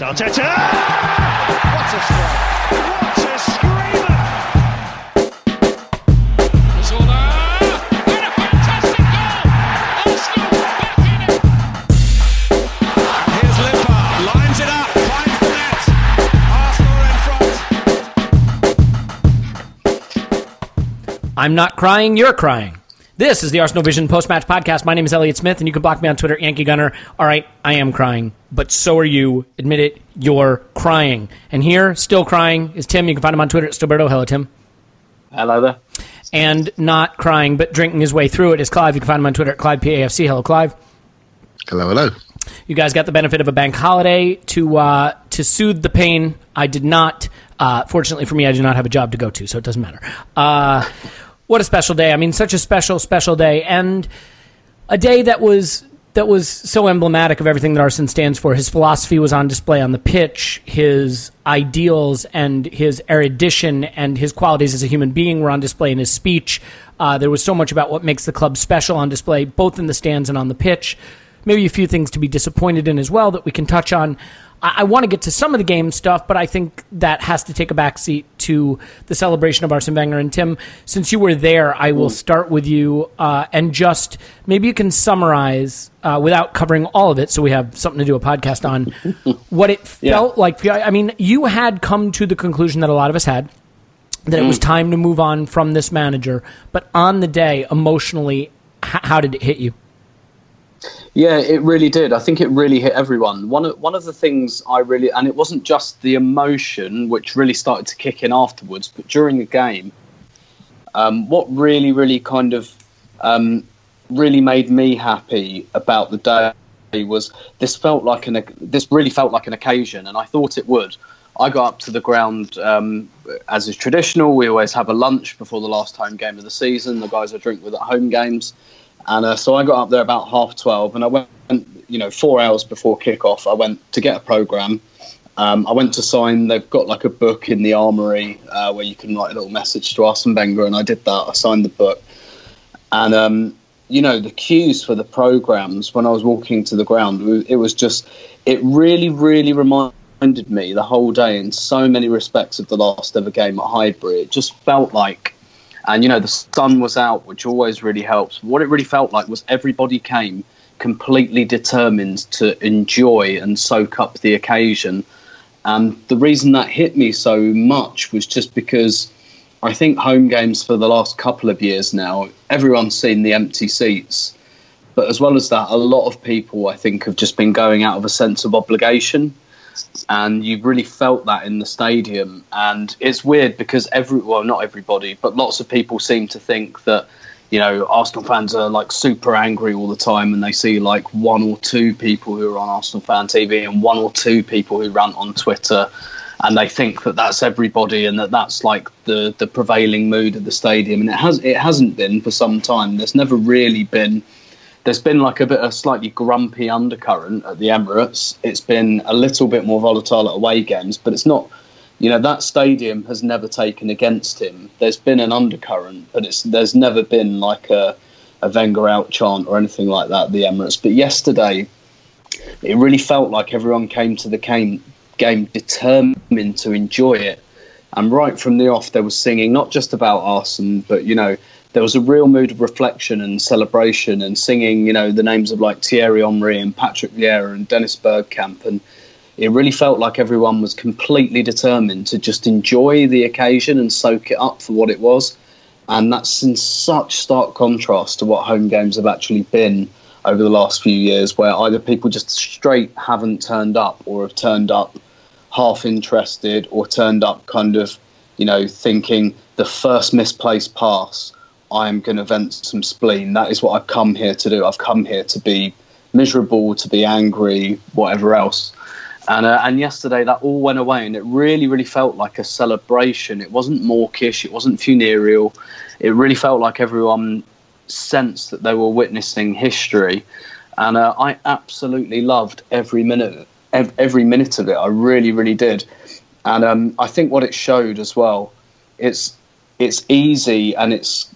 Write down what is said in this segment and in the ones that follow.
Arteta! What a strike! What a screamer! Zola! And a fantastic goal! Arsenal back in it! Here's Limpar, lines it up, finds the net. Arsenal in front. I'm not crying, you're crying. This is the Arsenal Vision post match podcast. My name is Elliot Smith, and you can block me on Twitter, Yankee Gunner. All right, I am crying, but so are you. Admit it, you're crying. And here, still crying, is Tim. You can find him on Twitter at Stillberto. Hello, Tim. Hello there. And not crying, but drinking his way through it is Clive. You can find him on Twitter at Clive PAFC. Hello, Clive. Hello, hello. You guys got the benefit of a bank holiday to uh, to soothe the pain. I did not. Uh, fortunately for me, I do not have a job to go to, so it doesn't matter. Uh, what a special day! I mean, such a special, special day, and a day that was that was so emblematic of everything that Arsene stands for. His philosophy was on display on the pitch. His ideals and his erudition and his qualities as a human being were on display in his speech. Uh, there was so much about what makes the club special on display, both in the stands and on the pitch. Maybe a few things to be disappointed in as well that we can touch on. I, I want to get to some of the game stuff, but I think that has to take a backseat to the celebration of Arsene Wenger. And Tim, since you were there, I will start with you uh, and just maybe you can summarize uh, without covering all of it, so we have something to do a podcast on what it felt like. I mean, you had come to the conclusion that a lot of us had that it was time to move on from this manager, but on the day, emotionally, h- how did it hit you? Yeah, it really did. I think it really hit everyone. One of one of the things I really, and it wasn't just the emotion which really started to kick in afterwards, but during the game, um, what really, really kind of um, really made me happy about the day was this felt like an this really felt like an occasion, and I thought it would. I got up to the ground um, as is traditional. We always have a lunch before the last home game of the season. The guys I drink with at home games. And uh, so I got up there about half 12 and I went, you know, four hours before kickoff, I went to get a program. Um, I went to sign, they've got like a book in the armory uh, where you can write a little message to Arsene Wenger, and I did that. I signed the book. And, um, you know, the queues for the programs when I was walking to the ground, it was just, it really, really reminded me the whole day in so many respects of the last ever game at Highbury. It just felt like and you know the sun was out, which always really helps. What it really felt like was everybody came completely determined to enjoy and soak up the occasion. And the reason that hit me so much was just because I think home games for the last couple of years now, everyone's seen the empty seats. But as well as that, a lot of people, I think, have just been going out of a sense of obligation. And you really felt that in the stadium. And it's weird because every well, not everybody, but lots of people seem to think that you know Arsenal fans are like super angry all the time, and they see like one or two people who are on Arsenal fan TV and one or two people who rant on Twitter. And they think that that's everybody, and that that's like the, the prevailing mood of the stadium, and it has it hasn't been for some time. There's never really been there's been like a bit of slightly grumpy undercurrent at the Emirates. It's been a little bit more volatile at away games, but it's not. You know that stadium has never taken against him. There's been an undercurrent, but it's there's never been like a a Wenger out chant or anything like that at the Emirates. But yesterday, it really felt like everyone came to the game game determined to enjoy it. And right from the off, there was singing not just about Arsenal, but you know there was a real mood of reflection and celebration and singing, you know, the names of like Thierry Henry and Patrick Vieira and Dennis Bergkamp. And it really felt like everyone was completely determined to just enjoy the occasion and soak it up for what it was. And that's in such stark contrast to what home games have actually been over the last few years, where either people just straight haven't turned up or have turned up half interested or turned up kind of, you know, thinking the first misplaced pass I'm going to vent some spleen. That is what I've come here to do. I've come here to be miserable, to be angry, whatever else. And uh, and yesterday that all went away, and it really, really felt like a celebration. It wasn't mawkish, it wasn't funereal. It really felt like everyone sensed that they were witnessing history, and uh, I absolutely loved every minute, every minute of it. I really, really did. And um, I think what it showed as well, it's it's easy and it's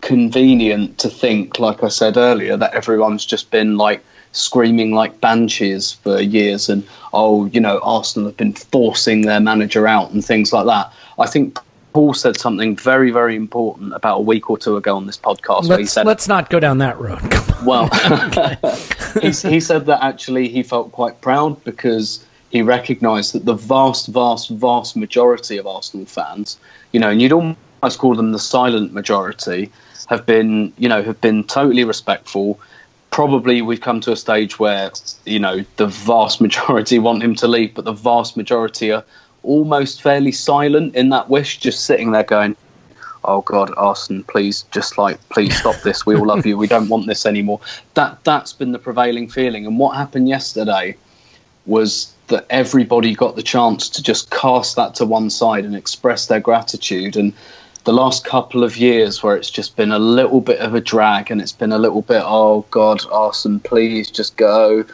convenient to think, like I said earlier, that everyone's just been like screaming like banshees for years and, oh, you know, Arsenal have been forcing their manager out and things like that. I think Paul said something very, very important about a week or two ago on this podcast. Let's, he said, let's not go down that road. well, he, he said that actually he felt quite proud because he recognised that the vast, vast, vast majority of Arsenal fans, you know, and you'd almost call them the silent majority, have been, you know, have been totally respectful. Probably we've come to a stage where, you know, the vast majority want him to leave, but the vast majority are almost fairly silent in that wish, just sitting there going, "Oh God, Arsene, please, just like, please stop this. We all love you. We don't want this anymore." That that's been the prevailing feeling. And what happened yesterday was that everybody got the chance to just cast that to one side and express their gratitude and the last couple of years where it's just been a little bit of a drag and it's been a little bit, oh God, Arsene, please just go.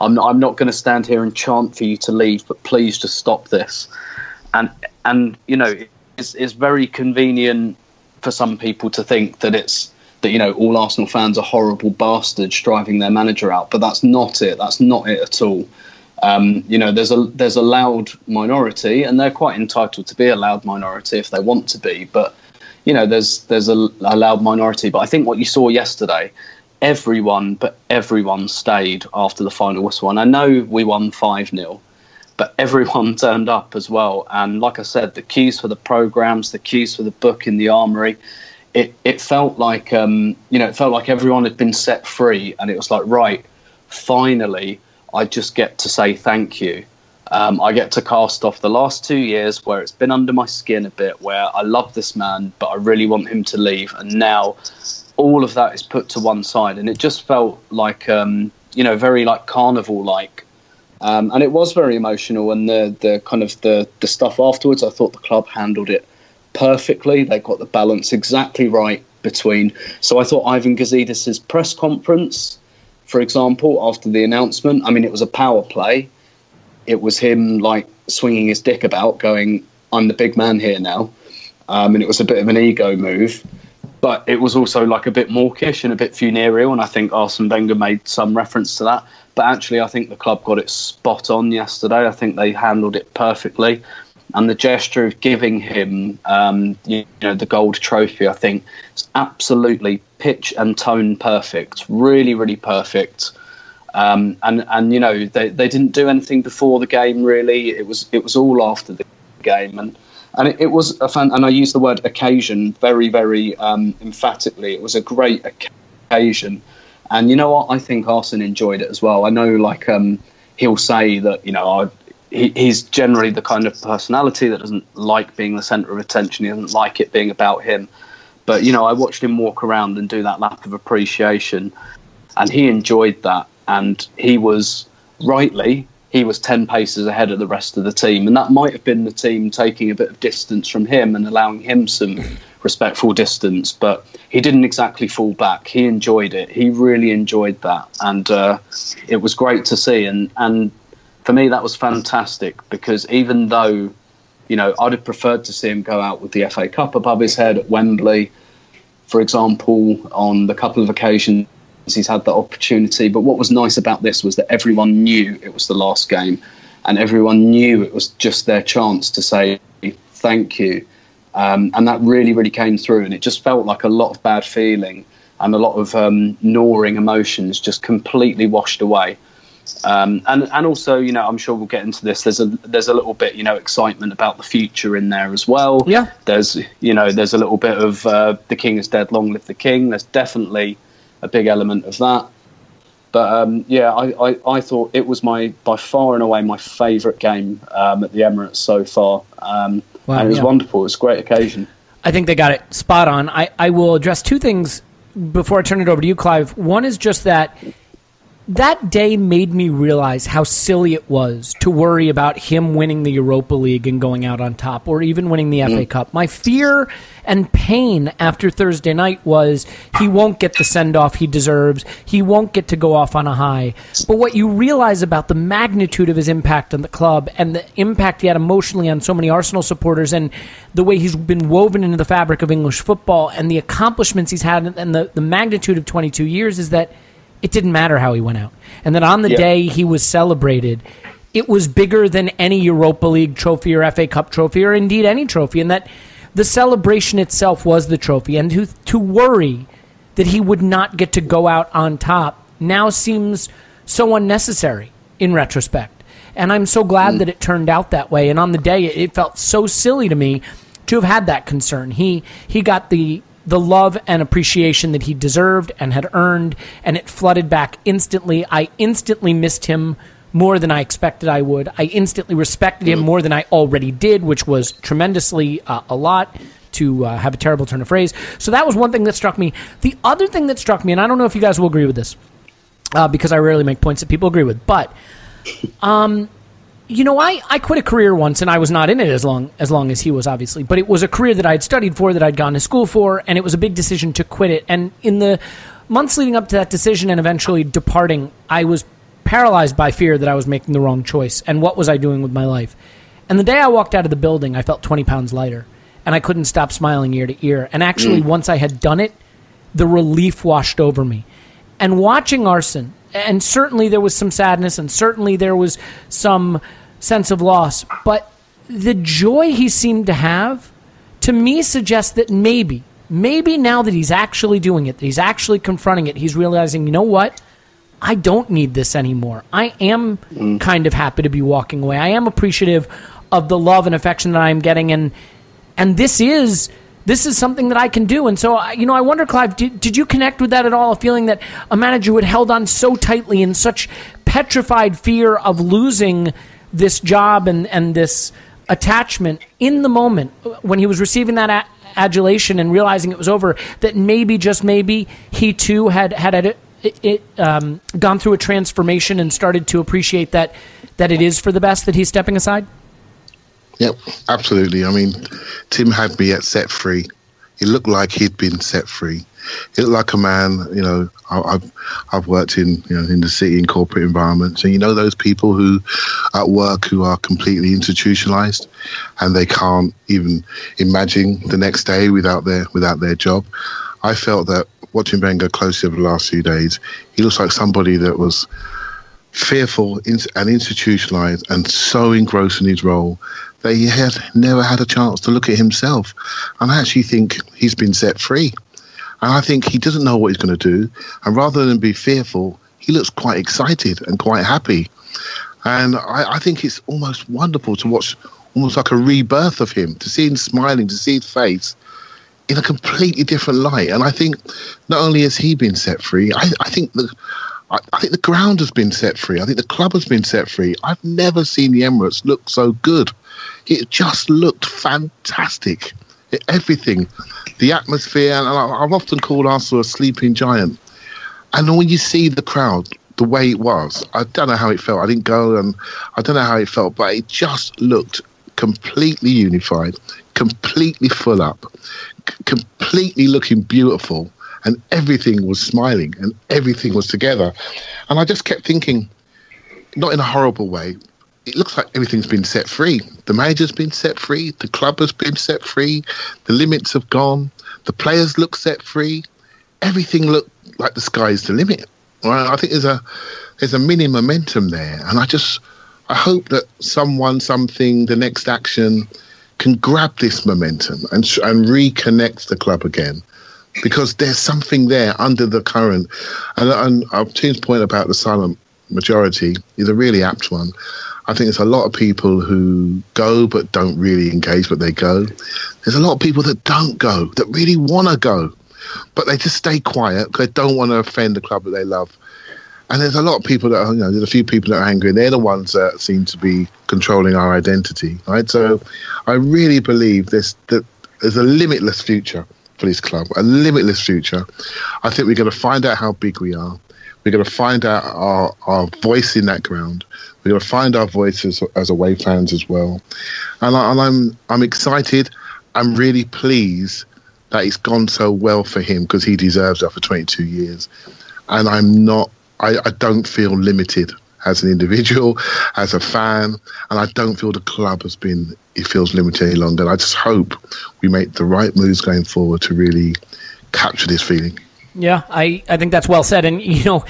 I'm not, I'm not going to stand here and chant for you to leave, but please just stop this. And and you know, it's, it's very convenient for some people to think that it's that you know all Arsenal fans are horrible bastards driving their manager out, but that's not it. That's not it at all. Um, you know, there's a there's a loud minority, and they're quite entitled to be a loud minority if they want to be. But you know, there's there's a, a loud minority. But I think what you saw yesterday, everyone but everyone stayed after the final whistle. And I know we won five 0 but everyone turned up as well. And like I said, the queues for the programs, the queues for the book in the armory. It, it felt like um, you know it felt like everyone had been set free and it was like right finally I just get to say thank you. Um, I get to cast off the last two years where it's been under my skin a bit, where I love this man, but I really want him to leave. And now all of that is put to one side. And it just felt like, um, you know, very like carnival like. Um, and it was very emotional. And the, the kind of the, the stuff afterwards, I thought the club handled it perfectly. They got the balance exactly right between. So I thought Ivan Gazidis' press conference for example, after the announcement. I mean, it was a power play. It was him like swinging his dick about, going, "I'm the big man here now," um, and it was a bit of an ego move. But it was also like a bit mawkish and a bit funereal, and I think Arsene Wenger made some reference to that. But actually, I think the club got it spot on yesterday. I think they handled it perfectly and the gesture of giving him, um, you know, the gold trophy, I think, is absolutely pitch and tone perfect. Really, really perfect. Um, and and you know they, they didn't do anything before the game really. It was it was all after the game and. And it, it was a fan, and I use the word occasion very, very um, emphatically. It was a great occasion, and you know what? I think Arsene enjoyed it as well. I know, like um, he'll say that you know, I, he, he's generally the kind of personality that doesn't like being the centre of attention. He doesn't like it being about him. But you know, I watched him walk around and do that lap of appreciation, and he enjoyed that. And he was rightly he was 10 paces ahead of the rest of the team. And that might have been the team taking a bit of distance from him and allowing him some respectful distance. But he didn't exactly fall back. He enjoyed it. He really enjoyed that. And uh, it was great to see. And, and for me, that was fantastic because even though, you know, I'd have preferred to see him go out with the FA Cup above his head at Wembley, for example, on the couple of occasions he's had that opportunity. But what was nice about this was that everyone knew it was the last game, and everyone knew it was just their chance to say thank you. Um, and that really, really came through, and it just felt like a lot of bad feeling and a lot of um, gnawing emotions just completely washed away. Um, and and also, you know, I'm sure we'll get into this. There's a there's a little bit, you know, excitement about the future in there as well. Yeah. There's you know there's a little bit of uh, the king is dead, long live the king. There's definitely a big element of that. But um, yeah, I, I, I, thought it was my by far and away my favourite game um, at the Emirates so far. Um, wow, and it was yeah. wonderful. It was a great occasion. I think they got it spot on. I, I will address two things before I turn it over to you, Clive. One is just that that day made me realize how silly it was to worry about him winning the Europa League and going out on top, or even winning the mm. FA Cup. My fear and pain after Thursday night was he won't get the send off he deserves. He won't get to go off on a high. But what you realize about the magnitude of his impact on the club and the impact he had emotionally on so many Arsenal supporters and the way he's been woven into the fabric of English football and the accomplishments he's had and the, the magnitude of 22 years is that it didn't matter how he went out. And then on the day he was celebrated, it was bigger than any Europa League trophy or FA Cup trophy or indeed any trophy. And that the celebration itself was the trophy. And to, to worry that he would not get to go out on top now seems so unnecessary in retrospect. And I'm so glad mm. that it turned out that way. And on the day, it felt so silly to me to have had that concern. He he got the the love and appreciation that he deserved and had earned, and it flooded back instantly. I instantly missed him more than I expected I would. I instantly respected him more than I already did, which was tremendously uh, a lot to uh, have a terrible turn of phrase. So that was one thing that struck me. The other thing that struck me, and I don't know if you guys will agree with this, uh, because I rarely make points that people agree with, but um, you know, I, I quit a career once and I was not in it as long as long as he was, obviously. But it was a career that I'd studied for, that I'd gone to school for, and it was a big decision to quit it. And in the months leading up to that decision and eventually departing, I was paralyzed by fear that I was making the wrong choice and what was I doing with my life. And the day I walked out of the building, I felt 20 pounds lighter and I couldn't stop smiling ear to ear. And actually, mm. once I had done it, the relief washed over me. And watching Arsene, and certainly there was some sadness and certainly there was some sense of loss. But the joy he seemed to have, to me, suggests that maybe, maybe now that he's actually doing it, that he's actually confronting it, he's realizing, you know what? I don't need this anymore. I am mm. kind of happy to be walking away. I am appreciative of the love and affection that I'm getting, and and this is this is something that I can do. And so, you know, I wonder, Clive, did, did you connect with that at all? A feeling that a manager who had held on so tightly in such petrified fear of losing this job and, and this attachment in the moment when he was receiving that a- adulation and realizing it was over, that maybe, just maybe, he too had, had it, it um, gone through a transformation and started to appreciate that, that it is for the best that he's stepping aside? Yep, absolutely. I mean, Tim had me at set free. He looked like he'd been set free he looked like a man. You know, I, have I've worked in you know in the city in corporate environments, and you know those people who at work who are completely institutionalized, and they can't even imagine the next day without their without their job. I felt that watching Wenger closely over the last few days, he looks like somebody that was fearful and institutionalized and so engrossed in his role that he had never had a chance to look at himself. And I actually think he's been set free. And I think he doesn't know what he's going to do. And rather than be fearful, he looks quite excited and quite happy. And I, I, think it's almost wonderful to watch, almost like a rebirth of him, to see him smiling, to see his face in a completely different light. And I think not only has he been set free, I, I think that I, I think the ground has been set free. I think the club has been set free. I've never seen the Emirates look so good. It just looked fantastic. It- everything, the atmosphere, and I, I've often called Arsenal a sleeping giant. And when you see the crowd, the way it was, I don't know how it felt. I didn't go, and I don't know how it felt, but it just looked completely unified, completely full up, c- completely looking beautiful, and everything was smiling and everything was together. And I just kept thinking, not in a horrible way. It looks like everything's been set free. The manager's been set free. The club has been set free. The limits have gone. The players look set free. Everything looked like the sky's the limit. I think there's a there's a mini momentum there, and I just I hope that someone, something, the next action can grab this momentum and and reconnect the club again because there's something there under the current. And, and Tim's point about the silent majority is a really apt one. I think there's a lot of people who go but don't really engage, but they go. There's a lot of people that don't go, that really want to go, but they just stay quiet because they don't want to offend the club that they love. And there's a lot of people that you know, there's a few people that are angry, they're the ones that seem to be controlling our identity, right? So I really believe this that there's a limitless future for this club, a limitless future. I think we're going to find out how big we are. We're going to find out our, our voice in that ground. We're going to find our voices as, away fans as well. And, I, and I'm I'm excited. I'm really pleased that it's gone so well for him because he deserves that for 22 years. And I'm not. I, I don't feel limited as an individual, as a fan, and I don't feel the club has been. It feels limited any longer. And I just hope we make the right moves going forward to really capture this feeling. Yeah, I, I think that's well said. And, you know,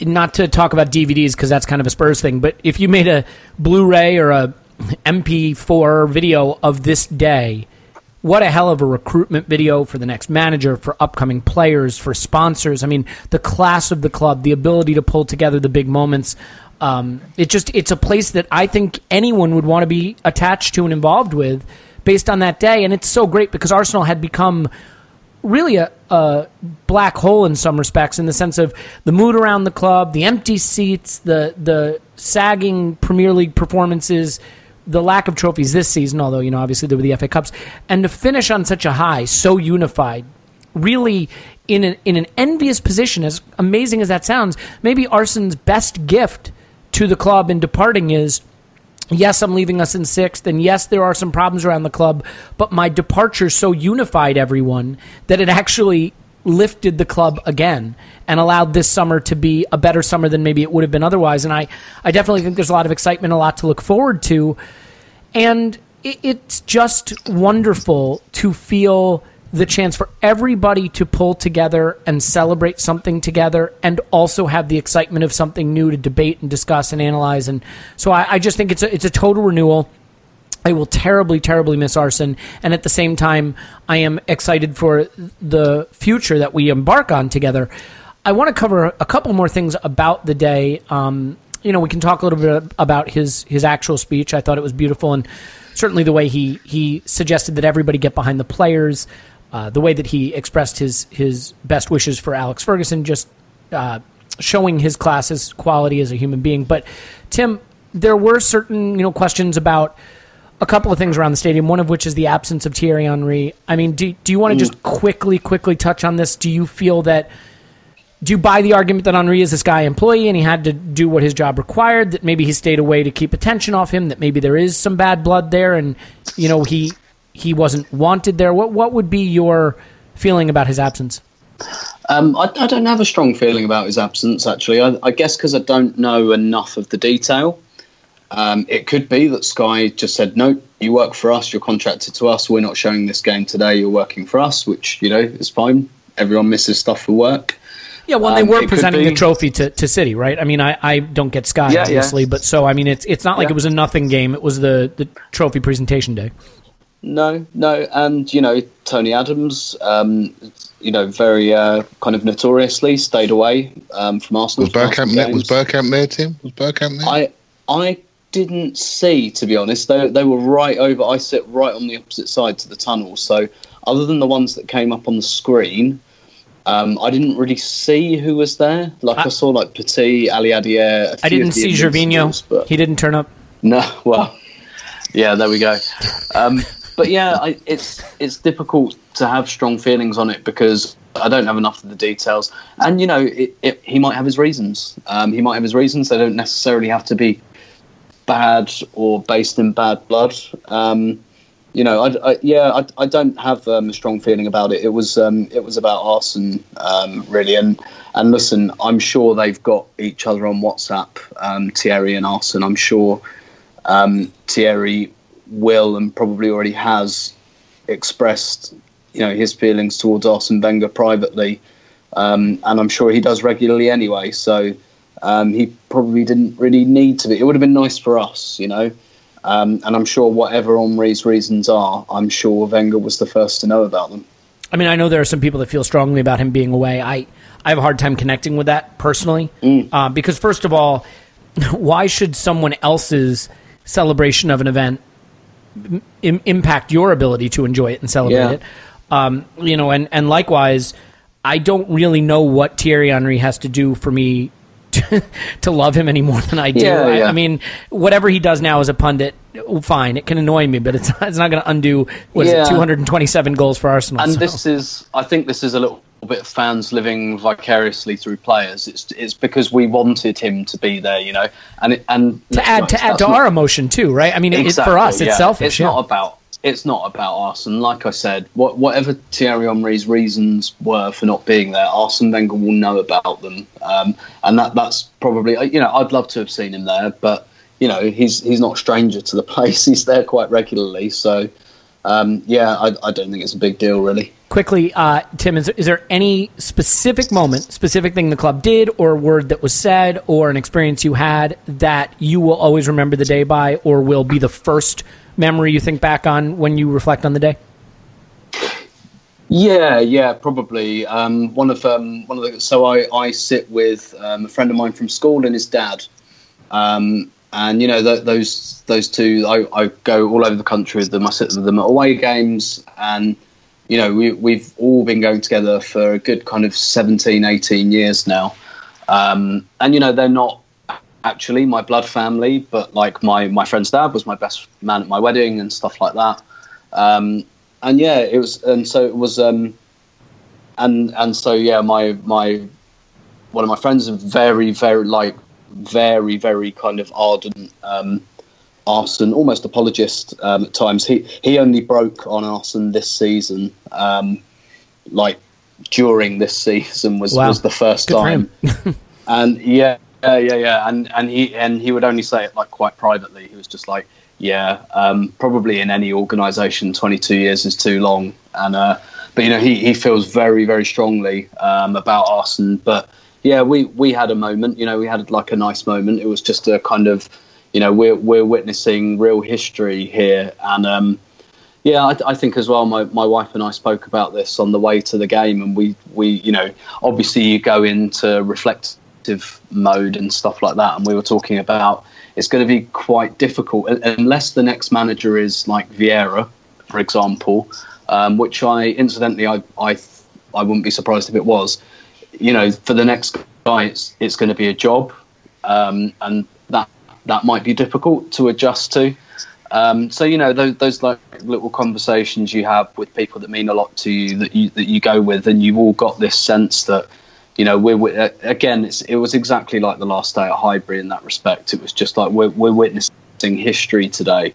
not to talk about DVDs because that's kind of a Spurs thing, but if you made a Blu ray or a MP4 video of this day, what a hell of a recruitment video for the next manager, for upcoming players, for sponsors. I mean, the class of the club, the ability to pull together the big moments. Um, it just it's a place that I think anyone would want to be attached to and involved with based on that day. And it's so great because Arsenal had become really a, a black hole in some respects in the sense of the mood around the club, the empty seats, the the sagging Premier League performances, the lack of trophies this season, although you know obviously there were the FA Cups, and to finish on such a high, so unified, really in an in an envious position, as amazing as that sounds, maybe Arsenal's best gift to the club in departing is yes, I'm leaving us in sixth, and yes, there are some problems around the club, but my departure so unified everyone that it actually lifted the club again and allowed this summer to be a better summer than maybe it would have been otherwise. And I, I definitely think there's a lot of excitement, a lot to look forward to. And it, it's just wonderful to feel the chance for everybody to pull together and celebrate something together and also have the excitement of something new to debate and discuss and analyze. And so I, I just think it's a, it's a total renewal. I will terribly, terribly miss Arsene, and at the same time, I am excited for the future that we embark on together. I want to cover a couple more things about the day. Um, you know, we can talk a little bit about his his actual speech. I thought it was beautiful, and certainly the way he he suggested that everybody get behind the players, uh, the way that he expressed his his best wishes for Alex Ferguson, just uh, showing his class, his quality as a human being. But Tim, there were certain you know questions about a couple of things around the stadium. One of which is the absence of Thierry Henry. I mean, do do you want to just quickly quickly touch on this? Do you feel that? Do you buy the argument that Henry is this guy employee and he had to do what his job required? That maybe he stayed away to keep attention off him. That maybe there is some bad blood there, and you know he he wasn't wanted there. What what would be your feeling about his absence? Um, I, I don't have a strong feeling about his absence, actually. I, I guess because I don't know enough of the detail. Um, it could be that Sky just said, no, you work for us, you're contracted to us, we're not showing this game today, you're working for us, which, you know, is fine. Everyone misses stuff for work. Yeah, well, Um, they were presenting the trophy to, to City, right? I mean, I, I don't get Sky, Yeah, yeah. obviously, but so, I mean, it's it's not like Yeah. it was a nothing game. It was the, the trophy presentation day. No, no, and you know Tony Adams, um, you know, very uh, kind of notoriously stayed away um, from Arsenal. Was for Bergkamp there? Was games. Bergkamp there, Tim? Was Bergkamp there? I I didn't see, to be honest. They they were right over. I sit right on the opposite side to the tunnel, so other than the ones that came up on the screen, Um, I didn't really see who was there. Like I, saw like Petit, Ali Adier. I didn't see Gervinho. But He didn't turn up. no, well, yeah, there we go. Um, but yeah, I, it's it's difficult to have strong feelings on it because I don't have enough of the details. And you know, it, it, he might have his reasons. Um, he might have his reasons. They don't necessarily have to be bad or based in bad blood. Um, you know, I, I, yeah, I, I don't have um, a strong feeling about it. It was um, it was about Arsenal, um, really. And and listen, I'm sure they've got each other on WhatsApp, um, Thierry and Arsenal. I'm sure um, Thierry will and probably already has expressed, you know, his feelings towards Arsene Wenger privately, um, and I'm sure he does regularly anyway. So um, he probably didn't really need to be. It would have been nice for us, you know. Um, and I'm sure whatever Henry's reasons are, I'm sure Wenger was the first to know about them. I mean, I know there are some people that feel strongly about him being away. I, I have a hard time connecting with that personally. Uh, because, first of all, why should someone else's celebration of an event Im- impact your ability to enjoy it and celebrate Yeah. it? Um, you know, and, and likewise, I don't really know what Thierry Henry has to do for me to, to love him any more than I do. Yeah, I, yeah. I mean, whatever he does now as a pundit, fine, it can annoy me, but it's, it's not going to undo, what it, 227 goals for Arsenal. And so. this is, I think, this is a little bit of fans living vicariously through players. It's it's because we wanted him to be there, you know, and it, and to add to add to our emotion too, right? I mean, it, it- for us, it's selfish. It's yeah. not about it's not about Arsenal. Like I said, what, whatever Thierry Henry's reasons were for not being there, Arsene Wenger will know about them, um, and that that's probably you know I'd love to have seen him there, but you know he's he's not a stranger to the place. He's there quite regularly, so um, yeah, I, I don't think it's a big deal really. Quickly, uh, Tim, is, is there any specific moment, specific thing the club did, or a word that was said, or an experience you had that you will always remember the day by, or will be the first memory you think back on when you reflect on the day? Yeah, yeah, probably. Um, one of um, one of the so I, I sit with um, a friend of mine from school and his dad, um, and you know th- those those two. I, I go all over the country with them. I sit with them at away games, and you know we we've all been going together for a good kind of 17, 18 years now, um, and you know they're not actually my blood family, but like my my friend's dad was my best man at my wedding and stuff like that. Um, and yeah, it was, and so it was, um, and and so yeah, my my one of my friends is very very like very very kind of ardent um, Arsenal, almost apologist um, at times. He he only broke on Arsenal this season, um, like during this season was Wow. was the first Good time, and yeah, yeah, yeah, yeah, and and he and he would only say it like quite privately. He was just like, yeah, um, probably in any organisation, twenty two years is too long, and uh, but you know he he feels very very strongly um, about Arsenal, but yeah, we we had a moment, you know, we had like a nice moment. It was just a kind of, you know, we're we're witnessing real history here, and um, yeah, I, I think as well. My, my wife and I spoke about this on the way to the game, and we, we you know obviously you go into reflective mode and stuff like that, and we were talking about it's going to be quite difficult unless the next manager is like Vieira, for example, um, which I incidentally I, I I wouldn't be surprised if it was. You know, for the next guy, it's it's going to be a job, um, and that that might be difficult to adjust to. Um, so you know those, those like little conversations you have with people that mean a lot to you that you that you go with, and you've all got this sense that you know we're uh, again it was exactly like the last day at Highbury in that respect. It was just like we're we're witnessing history today.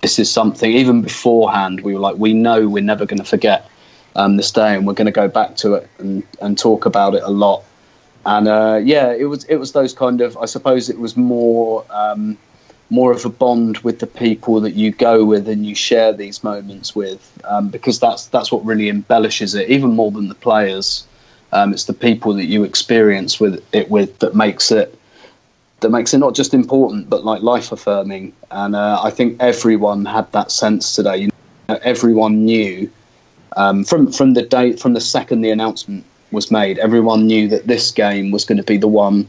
This is something even beforehand we were like we know we're never going to forget um, this day, and we're going to go back to it and and talk about it a lot. And uh, yeah, it was it was those kind of I suppose it was more. Um, more of a bond with the people that you go with and you share these moments with, um, because that's that's what really embellishes it, even more than the players. Um, it's the people that you experience with it with that makes it that makes it not just important but like life affirming. And uh, I think everyone had that sense today. You know, everyone knew um, from from the day from the second the announcement was made, everyone knew that this game was going to be the one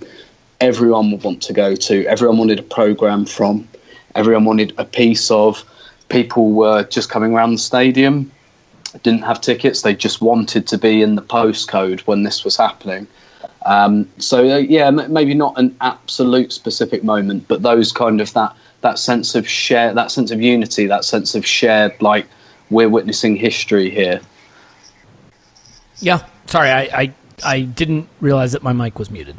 everyone would want to go to. Everyone wanted a program from. Everyone wanted a piece of. People were just coming around the stadium. didn't have tickets. They just wanted to be in the postcode when this was happening. Um, so uh, yeah, m- maybe not an absolute specific moment, but those kind of that that sense of share, that sense of unity, that sense of shared like we're witnessing history here. Yeah. Sorry, I, I I didn't realize that my mic was muted.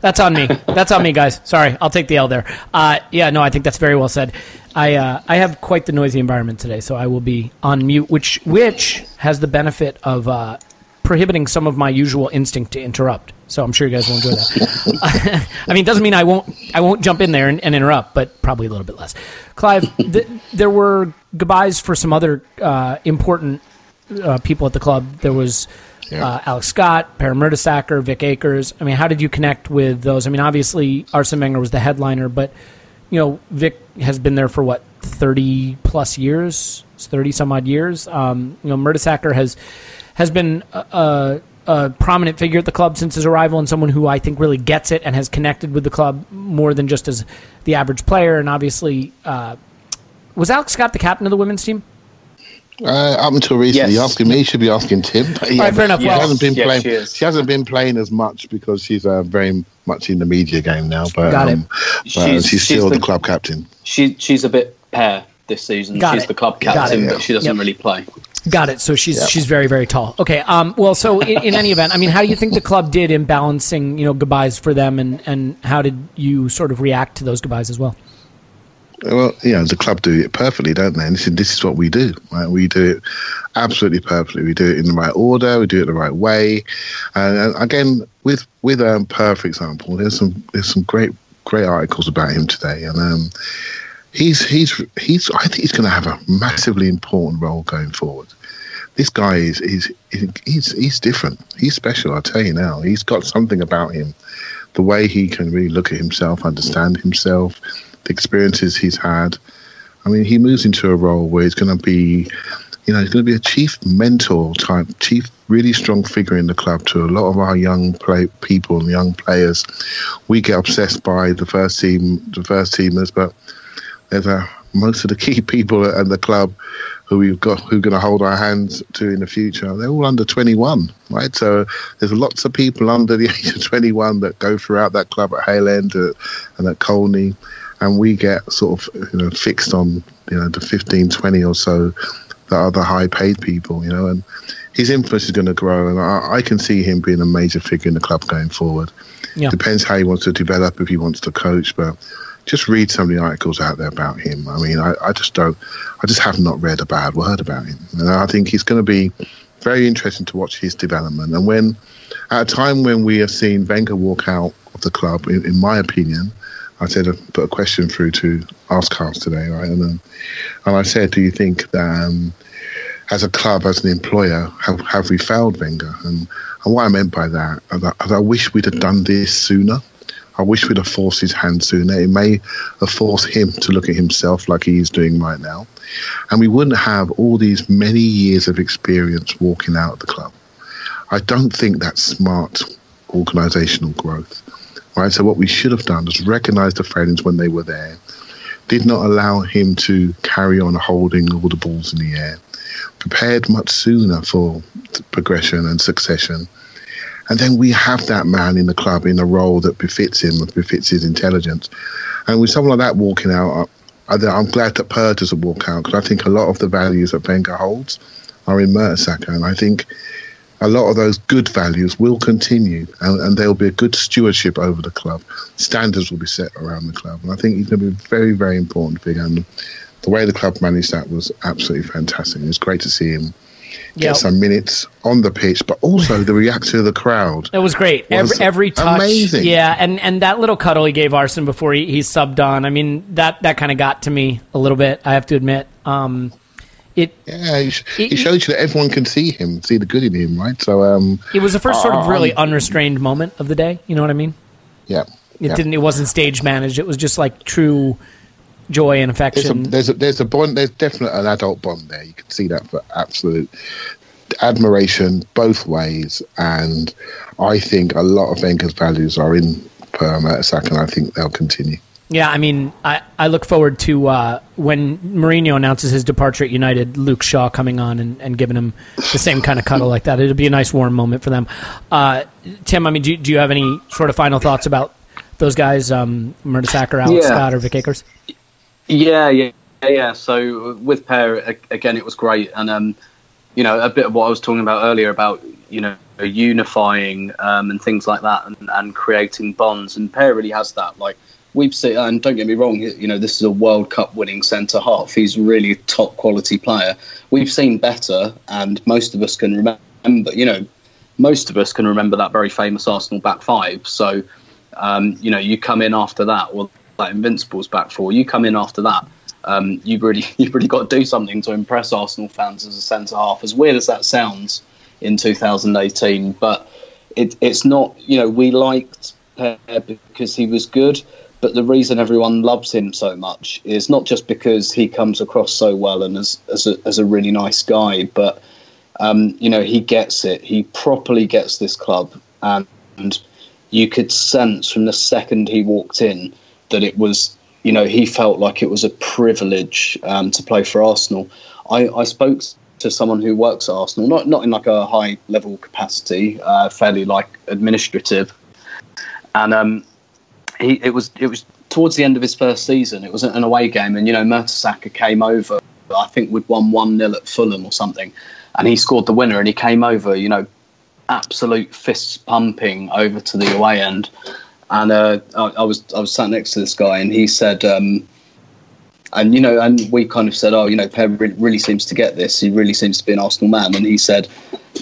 That's on me. That's on me, guys. Sorry, I'll take the L there. Uh, yeah, no, I think that's very well said. I uh, I have quite the noisy environment today, so I will be on mute, which which has the benefit of uh, prohibiting some of my usual instinct to interrupt. So I'm sure you guys will enjoy that. I mean, it doesn't mean I won't I won't jump in there and, and interrupt, but probably a little bit less. Clive, th- there were goodbyes for some other uh, important uh, people at the club. There was Yeah. uh, Alex Scott, Per Mertesacker, Vic Akers. I mean, how did you connect with those? I mean, obviously Arsene Wenger was the headliner, but you know, Vic has been there for what thirty plus years, thirty some odd years. Um, you know, Mertesacker has has been a, a, a prominent figure at the club since his arrival, and someone who I think really gets it and has connected with the club more than just as the average player. And obviously, uh, was Alex Scott the captain of the women's team? Uh, up until recently, Yes. you're asking me, you should be asking Tim. But yeah, right, fair enough. She Well- hasn't been Yes, playing. she. She hasn't been playing as much because she's uh, very much in the media game now. But, Got um, but She's- she's, she's still the, the- club captain. She she's a bit pair this season. Got she's it. the club captain, it. but she doesn't Yep. really play. Got it. So she's she's very very tall. Okay. Um. Well, so in, in any event, I mean, how do you think the club did in balancing you know goodbyes for them, and and how did you sort of react to those goodbyes as well? Well, you know, the club do it perfectly, don't they? And this is, this is what we do. Right? We do it absolutely perfectly. We do it in the right order. We do it the right way. And again, with with um, Per, for example, there's some there's some great great articles about him today, and um, he's he's he's I think he's going to have a massively important role going forward. This guy is is he's he's different. He's special. I tell you now. He's got something about him. The way he can really look at himself, understand himself, the experiences he's had. I mean, he moves into a role where he's going to be, you know, he's going to be a chief mentor type, chief, really strong figure in the club to a lot of our young play people and young players. We get obsessed by the first team, the first teamers, but there's a most of the key people at the club who we've got who are going to hold our hands to in the future. They're all under 21, right? So there's lots of people under the age of 21 that go throughout that club at Hale End uh, and at Colney, and we get sort of you know fixed on you know the 15, 20 or so that are the high paid people, you know, and his influence is going to grow, and I, I can see him being a major figure in the club going forward. Yeah. Depends how he wants to develop, if he wants to coach, but just read some of the articles out there about him. I mean, I, I just don't, I just have not read a bad word about him. And I think he's going to be very interesting to watch his development. And when, at a time when we have seen Wenger walk out of the club, in, in my opinion, I said, I put a question through to Askcast today, right? And, um, and I said, do you think that um, as a club, as an employer, have, have we failed Wenger? And, and what I meant by that, I, I wish we'd have done this sooner. I wish we'd have forced his hand sooner. It may have forced him to look at himself like he is doing right now. And we wouldn't have all these many years of experience walking out of the club. I don't think that's smart organisational growth. Right? So what we should have done is recognise the failings when they were there, did not allow him to carry on holding all the balls in the air, prepared much sooner for progression and succession. And then we have that man in the club in a role that befits him, that befits his intelligence. And with someone like that walking out, I, I'm glad that Per doesn't walk out because I think a lot of the values that Wenger holds are in Mertesacker. And I think a lot of those good values will continue and, and there'll be a good stewardship over the club. Standards will be set around the club. And I think he's going to be a very, very important figure. And the way the club managed that was absolutely fantastic. It was great to see him get Yeah. some minutes on the pitch, but also the reaction of the crowd. It was great. Was every, every touch, amazing. yeah, and and that little cuddle he gave Arsene before he, he subbed on. I mean, that that kind of got to me a little bit. I have to admit. Um, it Yeah, He- he shows you that everyone can see him, see the good in him, right? So, um, it was the first sort of Uh, really um, unrestrained moment of the day. You know what I mean? yeah. It yeah. didn't. It wasn't stage managed. It was just like true joy and There's a, affection. there's a there's a bond. There's definitely an adult bond there. You can see that for absolute admiration both ways, and I think a lot of Wenger's values are in Per Mertesacker, and I think they'll continue. Yeah, I mean, I, I look forward to uh, when Mourinho announces his departure at United, Luke Shaw coming on and, and giving him the same kind of cuddle like that. It'll be a nice warm moment for them. Uh, Tim, I mean, do, do you have any sort of final thoughts about those guys, um, Mertesacker, Alex Yeah. Scott, or Vic Akers? Yeah, yeah, yeah. So with Per again, it was great, and um, you know, a bit of what I was talking about earlier about you know unifying um, and things like that, and, and creating bonds. And Per really has that. Like we've seen, and don't get me wrong, you know, this is a World Cup winning centre half. He's really a top quality player. We've seen better, and most of us can remember. You know, most of us can remember that very famous Arsenal back five. So, um, you know, you come in after that, or that Invincibles back four. You come in after that. Um, you've really, you've really got to do something to impress Arsenal fans as a centre half. As weird as that sounds, in 2018, but it, it's not. You know, we liked Per because he was good, but the reason everyone loves him so much is not just because he comes across so well and as as a, as a really nice guy, but um, you know he gets it. He properly gets this club, and, and you could sense from the second he walked in that it was. You know, he felt like it was a privilege um, to play for Arsenal. I, I spoke to someone who works at Arsenal, not not in like a high level capacity, uh, fairly like administrative, and um, he it was it was towards the end of his first season. It was an away game, and you know Mertesacker came over. I think we'd won one 0 at Fulham or something, and he scored the winner. And he came over, you know, absolute fists pumping over to the away end. And uh, I, I was I was sat next to this guy, and he said. Um, and you know, and we kind of said, oh, you know, Per really seems to get this. He really seems to be an Arsenal man. And he said,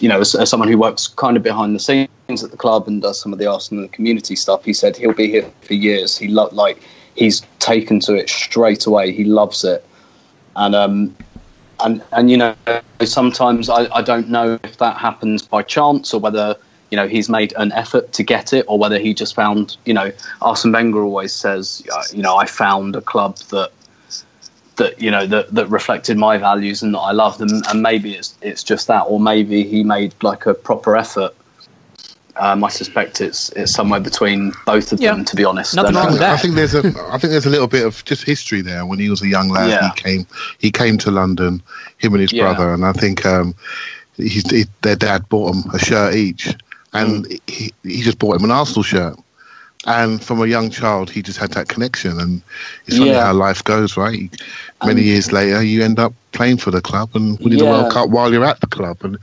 you know, as, as someone who works kind of behind the scenes at the club and does some of the Arsenal community stuff, he said he'll be here for years. He lo- like he's taken to it straight away. He loves it, and um, and and you know, sometimes I, I don't know if that happens by chance or whether you know he's made an effort to get it or whether he just found you know Arsene Wenger always says uh, you know I found a club that that you know that, that reflected my values and that I loved them and maybe it's it's just that or maybe he made like a proper effort um, I suspect it's it's somewhere between both of Yeah. them to be honest Nothing And, wrong with that. I think there's a I think there's a little bit of just history there. When he was a young lad, Yeah. he came he came to London, him and his Yeah. brother, and I think um, he's, he, their dad bought them a shirt each, and Mm. he he just bought him an Arsenal shirt. And from a young child, he just had that connection, and it's funny Yeah. how life goes, right? Many And- years later, you end up playing for the club and winning the World Cup while you're at the club. And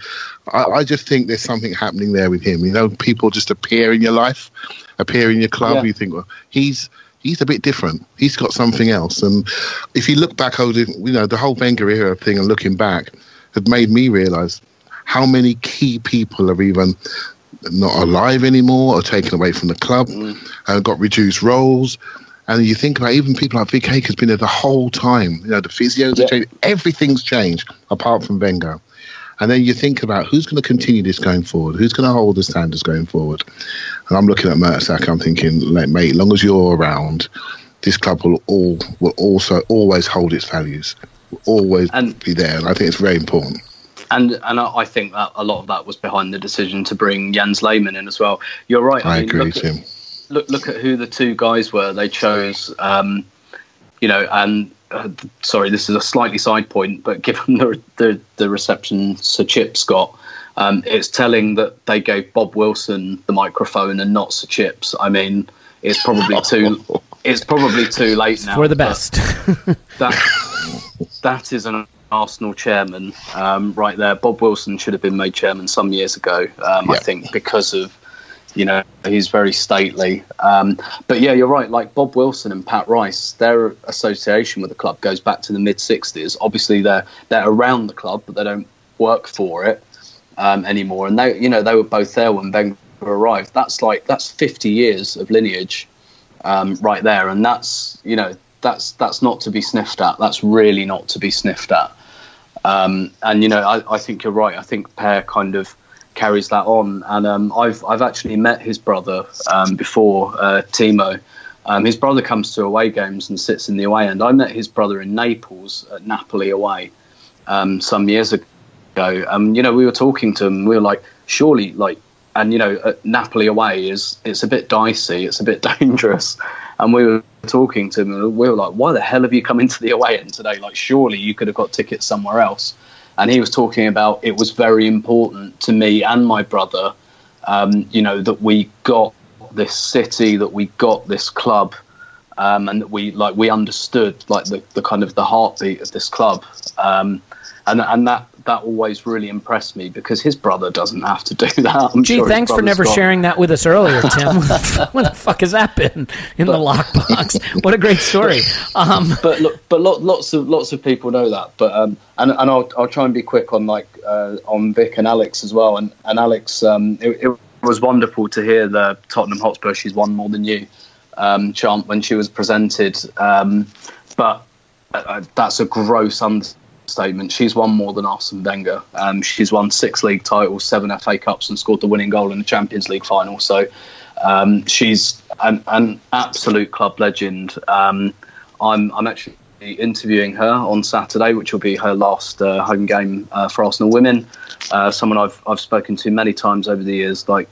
I, I just think there's something happening there with him. You know, people just appear in your life, appear in your club. Yeah. You think, well, he's he's a bit different. He's got something else. And if you look back over, you know, the whole Wenger era thing and looking back had made me realise how many key people have even not alive anymore or taken away from the club mm. and got reduced roles. And you think about even people like Vic Akers' been there the whole time. You know, the physios Yeah. have changed. Everything's changed apart from Wenger. And then you think about who's going to continue this going forward? Who's going to hold the standards going forward? And I'm looking at Mertesacker. I'm thinking, like, mate, as long as you're around, this club will all will also always hold its values, will always And- be there. And I think it's very important. And and I I think that a lot of that was behind the decision to bring Jens Lehmann in as well. You're right. I mean, agree, look at- Tim. look look at who the two guys were they chose um, you know and uh, sorry this is a slightly side point but given the the, the reception sir chips got um, it's telling that they gave bob wilson the microphone and not sir chips i mean it's probably too it's probably too late now For the best. that that is an Arsenal chairman um, right there. Bob Wilson should have been made chairman some years ago. Um, I think because of you know he's very stately. Um, but yeah, you're right. Like Bob Wilson and Pat Rice, their association with the club goes back to the mid '60s. Obviously, they're they're around the club, but they don't work for it um, anymore. And they, you know, they were both there when Wenger arrived. That's like that's 50 years of lineage um, right there, and that's you know that's that's not to be sniffed at. That's really not to be sniffed at. Um, and you know, I, I think you're right. I think Per kind of carries that on, and um, I've I've actually met his brother um, before, uh, Timo. Um, his brother comes to away games and sits in the away end. I met his brother in Naples at Napoli away um, some years ago. Um, you know, we were talking to him. We were like, surely, like, and you know, Napoli away is it's a bit dicey. It's a bit dangerous. And we were talking to him, we were like, "Why the hell have you come into the away end today? Like, surely you could have got tickets somewhere else." And he was talking about it was very important to me and my brother, um, you know, that we got this city, that we got this club, um, and that we like we understood like the, the kind of the heartbeat of this club, um, and and that that always really impressed me because his brother doesn't have to do that. I'm Gee, sure thanks for never got- sharing that with us earlier, Tim. what, the, f- what the fuck has that been in the lockbox? What a great story. Um, but look, but lo- lots of lots of people know that. But um, and and I'll I'll try and be quick on like uh, on Vic and Alex as well. And and Alex, um, it, it was wonderful to hear the Tottenham Hotspur "She's won more than you" um, chant when she was presented. Um, but uh, that's a gross understatement. She's won more than Arsene Wenger. Um, she's won six league titles, seven FA Cups, and scored the winning goal in the Champions League final. So um, she's an, an absolute club legend. Um, I'm, I'm actually interviewing her on Saturday, which will be her last uh, home game uh, for Arsenal women. Uh, someone I've I've spoken to many times over the years, like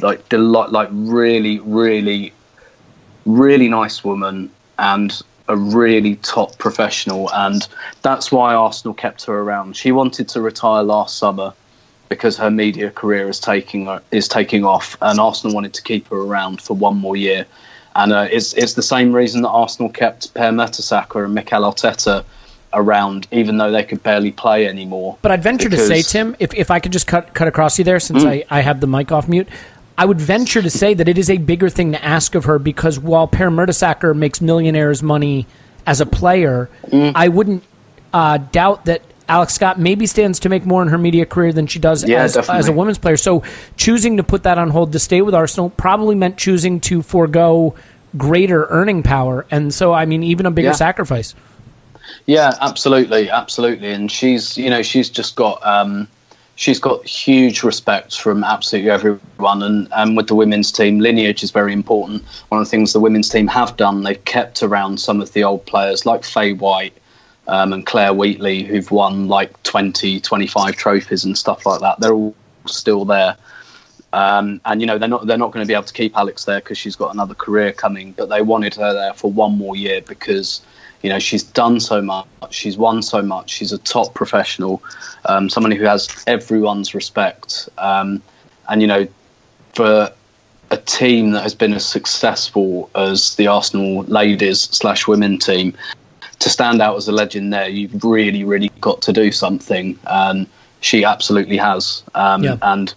like delight, like really, really, really nice woman and a really top professional, and that's why Arsenal kept her around. She wanted to retire last summer because her media career is taking is taking off, and Arsenal wanted to keep her around for one more year. And uh, it's it's the same reason that Arsenal kept Per Mertesacker and Mikel Arteta around, even though they could barely play anymore. But I'd venture to say, Tim, if, if I could just cut cut across you there, since I, I have the mic off mute, I would venture to say that it is a bigger thing to ask of her because while Per Mertesacker makes millionaires money as a player, I wouldn't uh, doubt that Alex Scott maybe stands to make more in her media career than she does Yeah, as, as a women's player. So choosing to put that on hold to stay with Arsenal probably meant choosing to forego greater earning power. And so, I mean, even a bigger Yeah. sacrifice. Yeah, absolutely, absolutely. And she's, you know, she's just got, um, she's got huge respect from absolutely everyone. And, and with the women's team, lineage is very important. One of the things the women's team have done, they've kept around some of the old players like Faye White um, and Clare Wheatley, who've won like 20, 25 trophies and stuff like that. They're all still there. Um, and you know they're not they're not going to be able to keep Alex there because she's got another career coming. But they wanted her there for one more year because you know she's done so much, she's won so much, she's a top professional, um, someone who has everyone's respect. Um, and you know, for a team that has been as successful as the Arsenal ladies slash women team, to stand out as a legend there, you've really, really got to do something. And she absolutely has. Um, Yeah. And,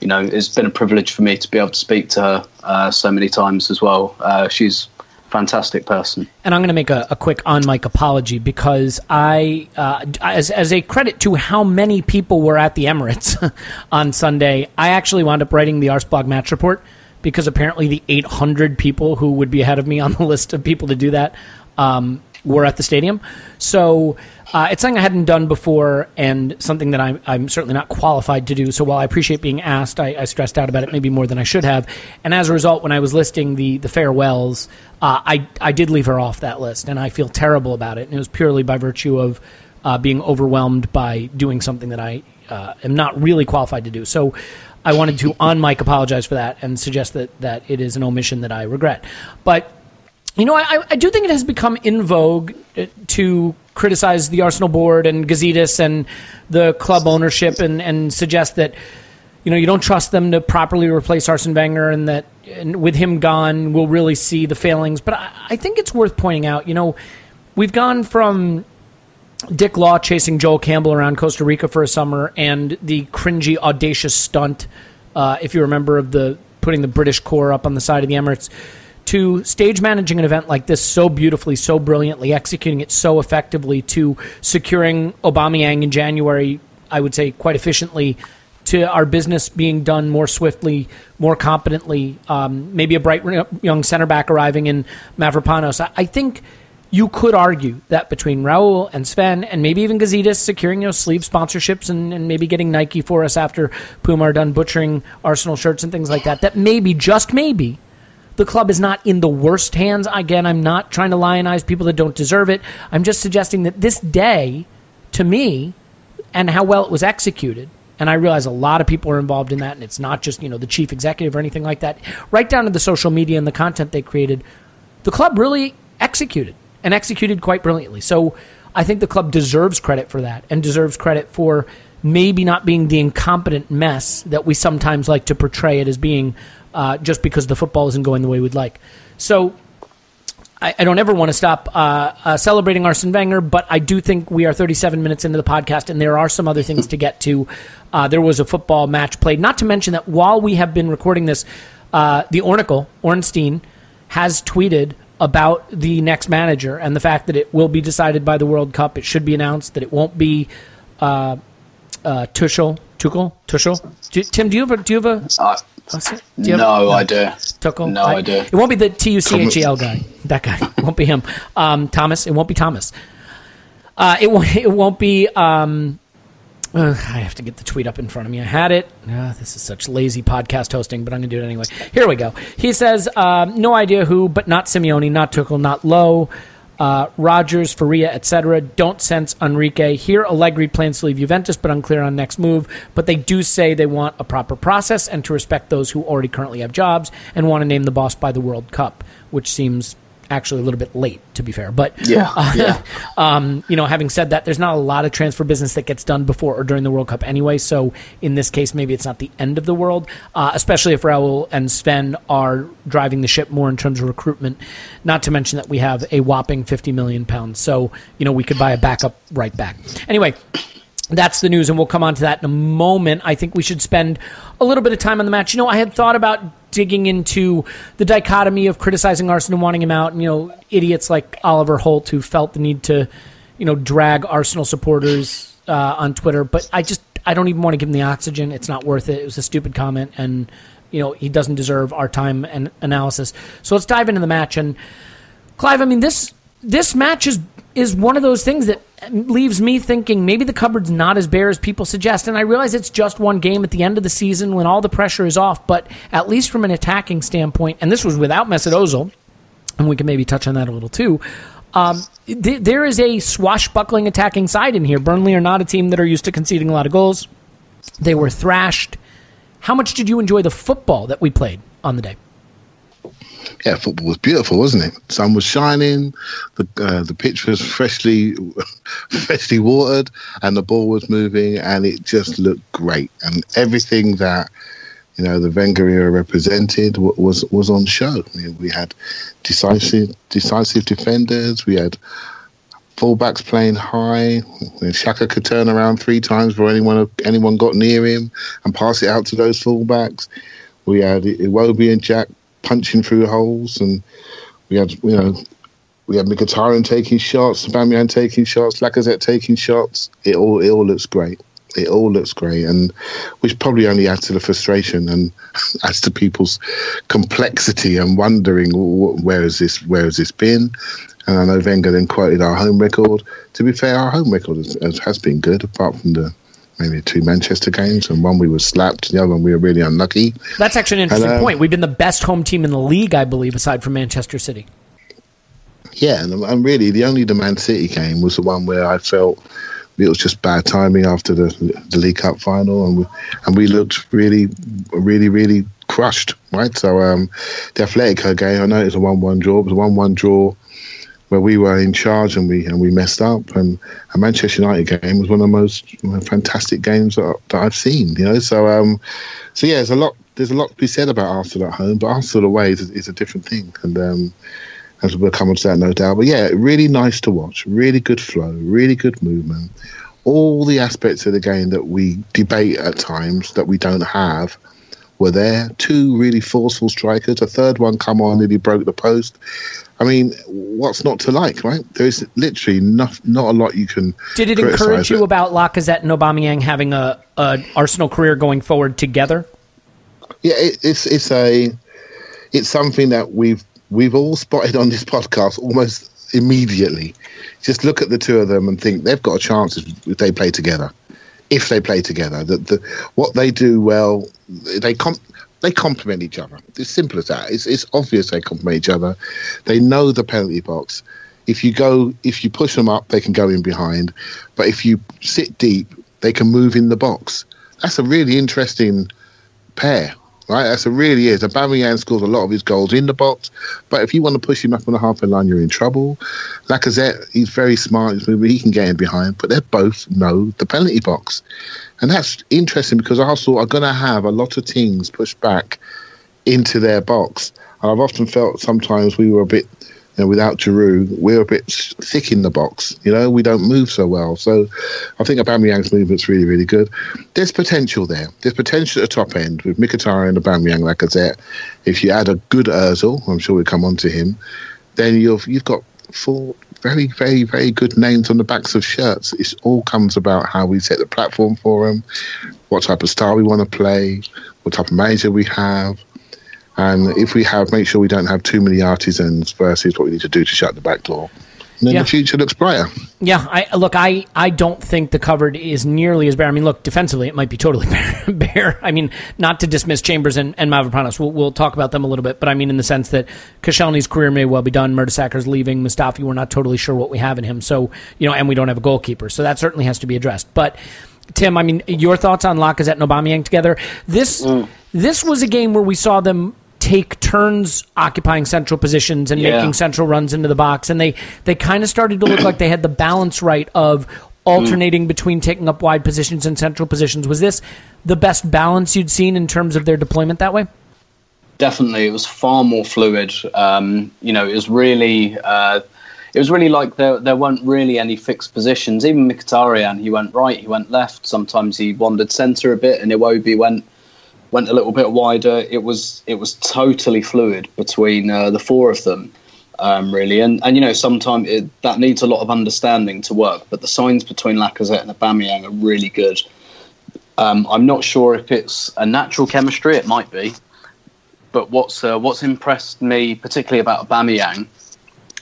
you know, it's been a privilege for me to be able to speak to her uh, so many times as well. Uh, she's fantastic person. and I'm going to make a, a quick on mic apology because I, uh, as as a credit to how many people were at the Emirates on Sunday, I actually wound up writing the Arsblog match report because apparently the 800 people who would be ahead of me on the list of people to do that um, were at the stadium. So uh, it's something I hadn't done before and something that I'm, I'm certainly not qualified to do. So while I appreciate being asked, I, I stressed out about it maybe more than I should have. And as a result, when I was listing the, the farewells, uh, I, I did leave her off that list. And I feel terrible about it. And it was purely by virtue of uh, being overwhelmed by doing something that I uh, am not really qualified to do. So I wanted to on mic apologize for that and suggest that, that it is an omission that I regret. But you know, I, I do think it has become in vogue uh, to criticize the Arsenal board and Gazidis and the club ownership and, and suggest that, you know, you don't trust them to properly replace Arsene Wenger and that and with him gone, we'll really see the failings. But I, I think it's worth pointing out, you know, we've gone from Dick Law chasing Joel Campbell around Costa Rica for a summer and the cringy, audacious stunt, uh, if you remember, of the putting the British core up on the side of the Emirates, to stage managing an event like this so beautifully, so brilliantly, executing it so effectively, to securing Aubameyang in January, I would say quite efficiently, to our business being done more swiftly, more competently, um, maybe a bright young center back arriving in Mavropanos. I, think you could argue that between Raul and Sven and maybe even Gazidis securing know, sleeve sponsorships and, and maybe getting Nike for us after Puma are done butchering Arsenal shirts and things like that, that maybe, just maybe, the club is not in the worst hands. Again, I'm not trying to lionize people that don't deserve it. I'm just suggesting that this day, to me, and how well it was executed, and I realize a lot of people are involved in that, and it's not just you know the chief executive or anything like that. Right down to the social media and the content they created the club really executed and executed quite brilliantly. So I think the club deserves credit for that and deserves credit for maybe not being the incompetent mess that we sometimes like to portray it as being uh, just because the football isn't going the way we'd like. So I, I don't ever want to stop uh, uh, celebrating Arsene Wenger, but I do think we are 37 minutes into the podcast, and there are some other things to get to. Uh, there was a football match played. Not to mention that while we have been recording this, uh, the Ornicle, Ornstein, has tweeted about the next manager and the fact that it will be decided by the World Cup. It should be announced that it won't be uh, uh, Tuchel. Tuchel? Tuchel? Do, Tim, do you have a? Do you have a? Uh, what's it? Do you have- no idea. Tuchel? No I- idea. It won't be the T U C H E L guy. That guy. It won't be him. Um, Thomas. It won't be Thomas. Uh, it won't. It won't be. Um, uh, I have to get the tweet up in front of me. I had it. Uh, this is such lazy podcast hosting, but I'm going to do it anyway. Here we go. He says, um, "No idea who, but not Simeone, not Tuchel, not Löw." Uh, Rodgers, Faria, etc. Don't sense Enrique. Here, Allegri plans to leave Juventus, but unclear on next move. But they do say they want a proper process and to respect those who already currently have jobs and want to name the boss by the World Cup, which seems actually a little bit late, to be fair. But Yeah, uh, yeah. um, you know, having said that, there's not a lot of transfer business that gets done before or during the World Cup anyway. So in this case, maybe it's not the end of the world, uh, especially if Raul and Sven are driving the ship more in terms of recruitment. Not to mention that we have a whopping 50 million pounds. So, you know, we could buy a backup right back. Anyway, that's the news, and we'll come on to that in a moment. I think we should spend a little bit of time on the match. You know, I had thought about digging into the dichotomy of criticizing Arsenal and wanting him out, and you know, idiots like Oliver Holt who felt the need to, you know, drag Arsenal supporters uh, on Twitter. But I just I don't even want to give him the oxygen. It's not worth it. It was a stupid comment, and you know, he doesn't deserve our time and analysis. So let's dive into the match and. Clive, I mean this this match is is one of those things that leaves me thinking maybe the cupboard's not as bare as people suggest. And I realize it's just one game at the end of the season when all the pressure is off, but at least from an attacking standpoint, and this was without Mesut Ozil, and we can maybe touch on that a little too. Um, th- there is a swashbuckling attacking side in here. Burnley are not a team that are used to conceding a lot of goals. They were thrashed. How much did you enjoy the football that we played on the day? Yeah, football was beautiful, wasn't it? Sun was shining, the uh, the pitch was freshly freshly watered, and the ball was moving, and it just looked great. And everything that you know the Wenger era represented was was on show. We, we had decisive decisive defenders. We had fullbacks playing high. Xhaka could turn around three times before anyone anyone got near him and pass it out to those fullbacks. We had Iwobi and Jack punching through holes, and we had you know we had Mkhitaryan taking shots, Aubameyang taking shots, Lacazette taking shots. It all it all looks great. It all looks great, and which probably only adds to the frustration and adds to people's complexity and wondering "Wh- where has this where has this been. And I know Wenger then quoted our home record. To be fair, our home record has, has been good, apart from the maybe two Manchester games, and one we were slapped, the other one we were really unlucky. That's actually an interesting And, um, point. We've been the best home team in the league, I believe, aside from Manchester City. Yeah, and, and really the only the Man City game was the one where I felt it was just bad timing after the the League Cup final, and we, and we looked really, really, really crushed. Right, so um, the Atletico game, I know it's a one-one draw, it was a one-one draw where we were in charge and we and we messed up, and a Manchester United game was one of the most fantastic games that, that I've seen. You know, so um, so yeah, there's a lot there's a lot to be said about Arsenal at home, but Arsenal away is, is a different thing, and um, as we'll come on to that, no doubt. But yeah, really nice to watch. Really good flow. Really good movement. All the aspects of the game that we debate at times that we don't have were there. Two really forceful strikers. A third one come on and he broke the post. I mean, what's not to like, right? There is literally not not a lot you can. Did it encourage you it. about Lacazette and Aubameyang having a, a Arsenal career going forward together? Yeah, it, it's it's a it's something that we've we've all spotted on this podcast almost immediately. Just look at the two of them and think they've got a chance if, if they play together. If they play together, that the, what they do well, they com- they complement each other. It's simple as that. It's it's obvious they complement each other. They know the penalty box. If you go, if you push them up, they can go in behind. But if you sit deep, they can move in the box. That's a really interesting pair. Right, that's it really is. Aubameyang scores a lot of his goals in the box, but if you want to push him up on the halfway line, you're in trouble. Lacazette, he's very smart. He can get in behind, but they both know the penalty box, and that's interesting because Arsenal are going to have a lot of teams pushed back into their box. And I've often felt sometimes we were a bit know, without Giroud, we're a bit thick in the box. You know, we don't move so well. So I think Aubameyang's movement's really, really good. There's potential there. There's potential at the top end with Mkhitaryan and Aubameyang, said. If you add a good Ozil, I'm sure we'll come on to him, then you've you've got four very, very, very good names on the backs of shirts. It all comes about how we set the platform for them, what type of style we want to play, what type of manager we have and if we have, make sure we don't have too many artisans versus what we need to do to shut the back door. And then Yeah. the future looks brighter. Yeah, I look. I, I don't think the cupboard is nearly as bare. I mean, look, defensively, it might be totally bare. bare. I mean, not to dismiss Chambers and, and Mavropanos. We'll, we'll talk about them a little bit, but I mean, in the sense that Koscielny's career may well be done. Mertesacker's leaving. Mustafi, we're not totally sure what we have in him. So you know, and we don't have a goalkeeper. So that certainly has to be addressed. But Tim, I mean, your thoughts on Lacazette and Aubameyang together? This mm. this was a game where we saw them take turns occupying central positions and Yeah. making central runs into the box, and they they kind of started to look like they had the balance right of alternating between taking up wide positions and central positions. Was this the best balance you'd seen in terms of their deployment that way? definitely it was far more fluid um, you know it was really uh, it was really like there, there weren't really any fixed positions even Mkhitaryan he went right he went left sometimes he wandered centre a bit and Iwobi went went a little bit wider it was it was totally fluid between uh, the four of them um, really and and you know sometimes that needs a lot of understanding to work but the signs between Lacazette and Aubameyang are really good um, I'm not sure if it's a natural chemistry it might be but what's uh, what's impressed me particularly about Aubameyang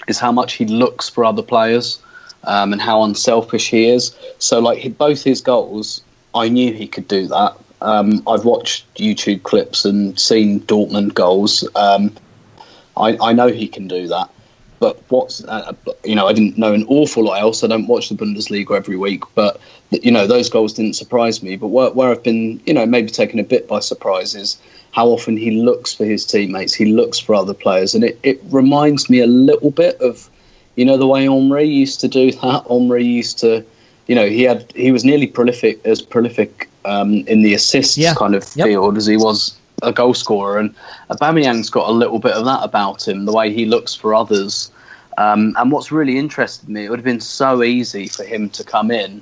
is how much he looks for other players um, and how unselfish he is. So like both his goals, I knew he could do that. Um, I've watched YouTube clips and seen Dortmund goals. Um, I, I know he can do that. But what's uh, you know I didn't know an awful lot else. I don't watch the Bundesliga every week, but you know those goals didn't surprise me. But where, where I've been you know maybe taken a bit by surprise is how often he looks for his teammates. He looks for other players, and it, it reminds me a little bit of you know the way Henry used to do that. Henry used to you know he had he was nearly prolific as prolific um, in the assists Yeah. kind of Yep. field as he was a goal scorer, and Aubameyang's got a little bit of that about him, the way he looks for others. Um, and what's really interested me, it would have been so easy for him to come in,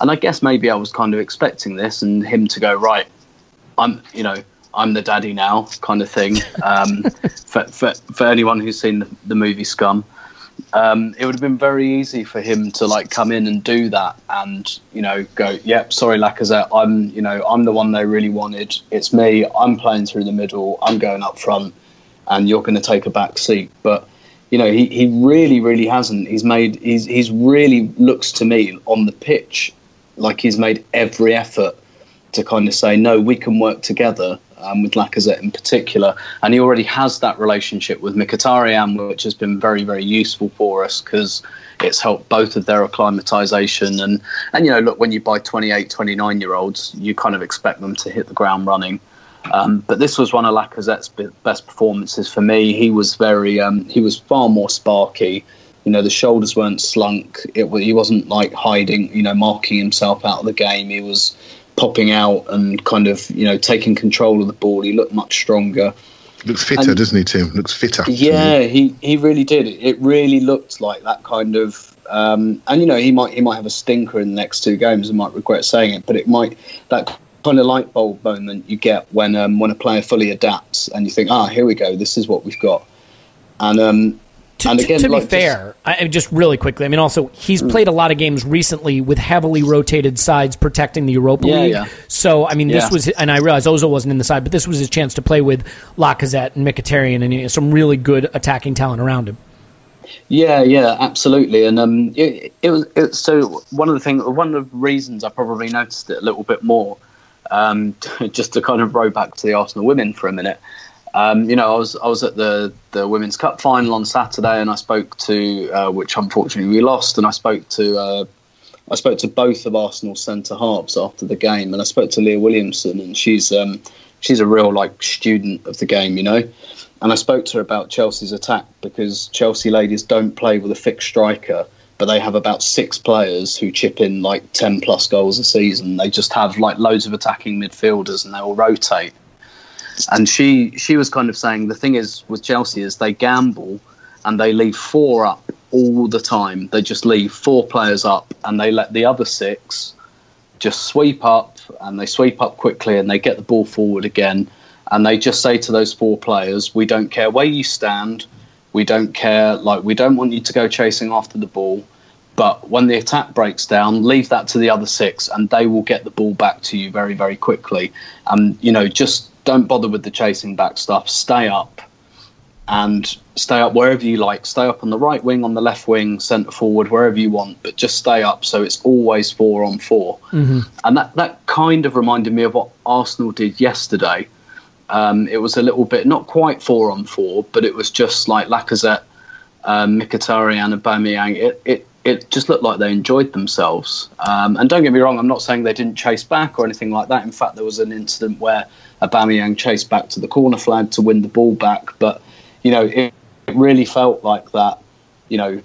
and I guess maybe I was kind of expecting this, and him to go right. I'm, you know, I'm the daddy now, kind of thing. Um, for, for for anyone who's seen the, the movie Scum, um, it would have been very easy for him to like come in and do that, and you know, go, yep, sorry, Lacazette, I'm, you know, I'm the one they really wanted. It's me. I'm playing through the middle. I'm going up front, and you're going to take a back seat. But you know, he, he really, really hasn't. He's made. He's he's really looks to me on the pitch like he's made every effort to kind of say, no, we can work together um, with Lacazette in particular. And he already has that relationship with Mkhitaryan, which has been very, very useful for us because it's helped both of their acclimatisation. And, and, you know, look, when you buy 28, 29 year olds, you kind of expect them to hit the ground running. Um, but this was one of Lacazette's best performances for me. He was very, um, he was far more sparky. You know, the shoulders weren't slunk. It he wasn't like hiding, you know, marking himself out of the game. He was popping out and kind of, you know, taking control of the ball. He looked much stronger. Looks fitter, And- doesn't he, Tim? Looks fitter. Yeah, he, he really did. It, really looked like that kind of, um, and you know, he might he might have a stinker in the next two games. I might regret saying it, but it might that kind of light bulb moment you get when um, when a player fully adapts and you think, ah, here we go, this is what we've got. And um, To, and again, to be like, just- fair, I, just really quickly, I mean, also he's Hmm. played a lot of games recently with heavily rotated sides protecting the Europa Yeah, League. yeah. So, I mean, this Yeah. was, and I realize Ozil wasn't in the side, but this was his chance to play with Lacazette and Mkhitaryan and you know, some really good attacking talent around him. Yeah, yeah, absolutely. And um, it, it was it, so one of the things, one of the reasons I probably noticed it a little bit more, um, just to kind of row back to the Arsenal women for a minute. Um, you know, I was I was at the the Women's Cup final on Saturday, and I spoke to uh, which unfortunately we lost, and I spoke to uh, I spoke to both of Arsenal's centre halves after the game, and I spoke to Leah Williamson, and she's um, she's a real like student of the game, you know. And I spoke to her about Chelsea's attack because Chelsea ladies don't play with a fixed striker, but they have about six players who chip in like ten plus goals a season. They just have like loads of attacking midfielders, and they all rotate. And she she was kind of saying the thing is with Chelsea is they gamble and they leave four up all the time. They just leave four players up and they let the other six just sweep up and they sweep up quickly and they get the ball forward again and they just say to those four players, "We don't care where you stand. We don't care like we don't want you to go chasing after the ball." But when the attack breaks down, leave that to the other six, and they will get the ball back to you very, very quickly. And you know, just don't bother with the chasing back stuff. Stay up, and stay up wherever you like. Stay up on the right wing, on the left wing, centre forward, wherever you want. But just stay up, so it's always four on 4 And that that kind of reminded me of what Arsenal did yesterday. Um, it was a little bit not quite four on four, but it was just like Lacazette, um, Mkhitaryan, and Aubameyang. It, it it just looked like they enjoyed themselves. Um, and don't get me wrong, I'm not saying they didn't chase back or anything like that. In fact, there was an incident where Aubameyang chased back to the corner flag to win the ball back. But you know, it, it really felt like that. You know,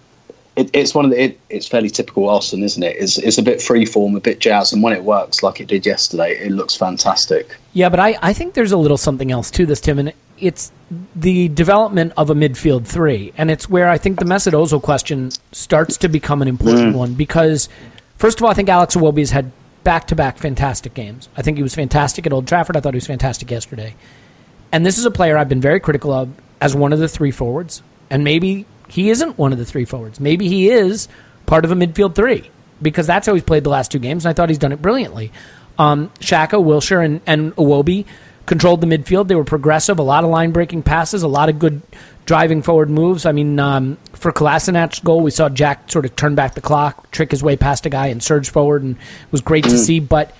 it, it's one of the. It, it's fairly typical Arsenal, isn't it? It's, it's a bit freeform, a bit jazz, and when it works like it did yesterday, it looks fantastic. Yeah, but I, I think there's a little something else to this, Tim, and it's the development of a midfield three, and it's where I think the Mesut Ozil question starts to become an important mm. one because, first of all, I think Alex Iwobi has had back-to-back fantastic games. I think he was fantastic at Old Trafford. I thought he was fantastic yesterday, and this is a player I've been very critical of as one of the three forwards, and maybe he isn't one of the three forwards. Maybe he is part of a midfield three because that's how he's played the last two games, and I thought he's done it brilliantly. Um, Xhaka, Wilshere, and, and controlled the midfield. They were progressive, a lot of line breaking passes, a lot of good driving forward moves. I mean, um, for Kolasinac's goal, we saw Jack sort of turn back the clock, trick his way past a guy, and surge forward, and it was great to see. But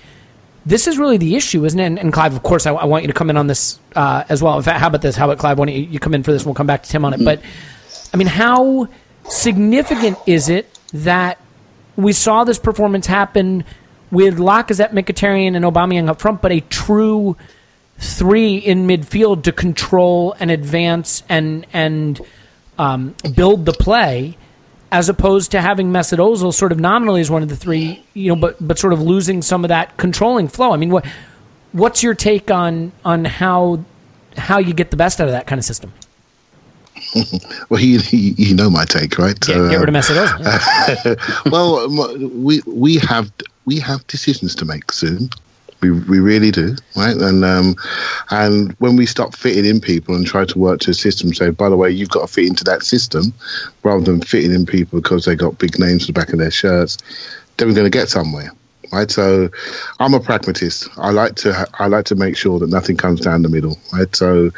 this is really the issue, isn't it? And, and Clive, of course, I, I want you to come in on this uh, as well. In fact, how about this? How about Clive? Why don't you, you come in for this? We'll come back to Tim on it. But I mean, how significant is it that we saw this performance happen with Lacazette, Mkhitaryan, and Aubameyang up front, but a true three in midfield to control and advance and and um, build the play, as opposed to having Mesut Ozil sort of nominally as one of the three, you know, but but sort of losing some of that controlling flow. I mean, what what's your take on on how how you get the best out of that kind of system? Well, you, you you know my take, right? Get, So, get rid of Mesut Ozil. yeah. well, we we have we have decisions to make soon. We we really do, right? And um, and when we stop fitting in people and try to work to a system, say, by the way, you've got to fit into that system, rather than fitting in people because they got big names on the back of their shirts, then we're going to get somewhere. Right, so I'm a pragmatist. I like to I like to make sure that nothing comes down the middle. Right, so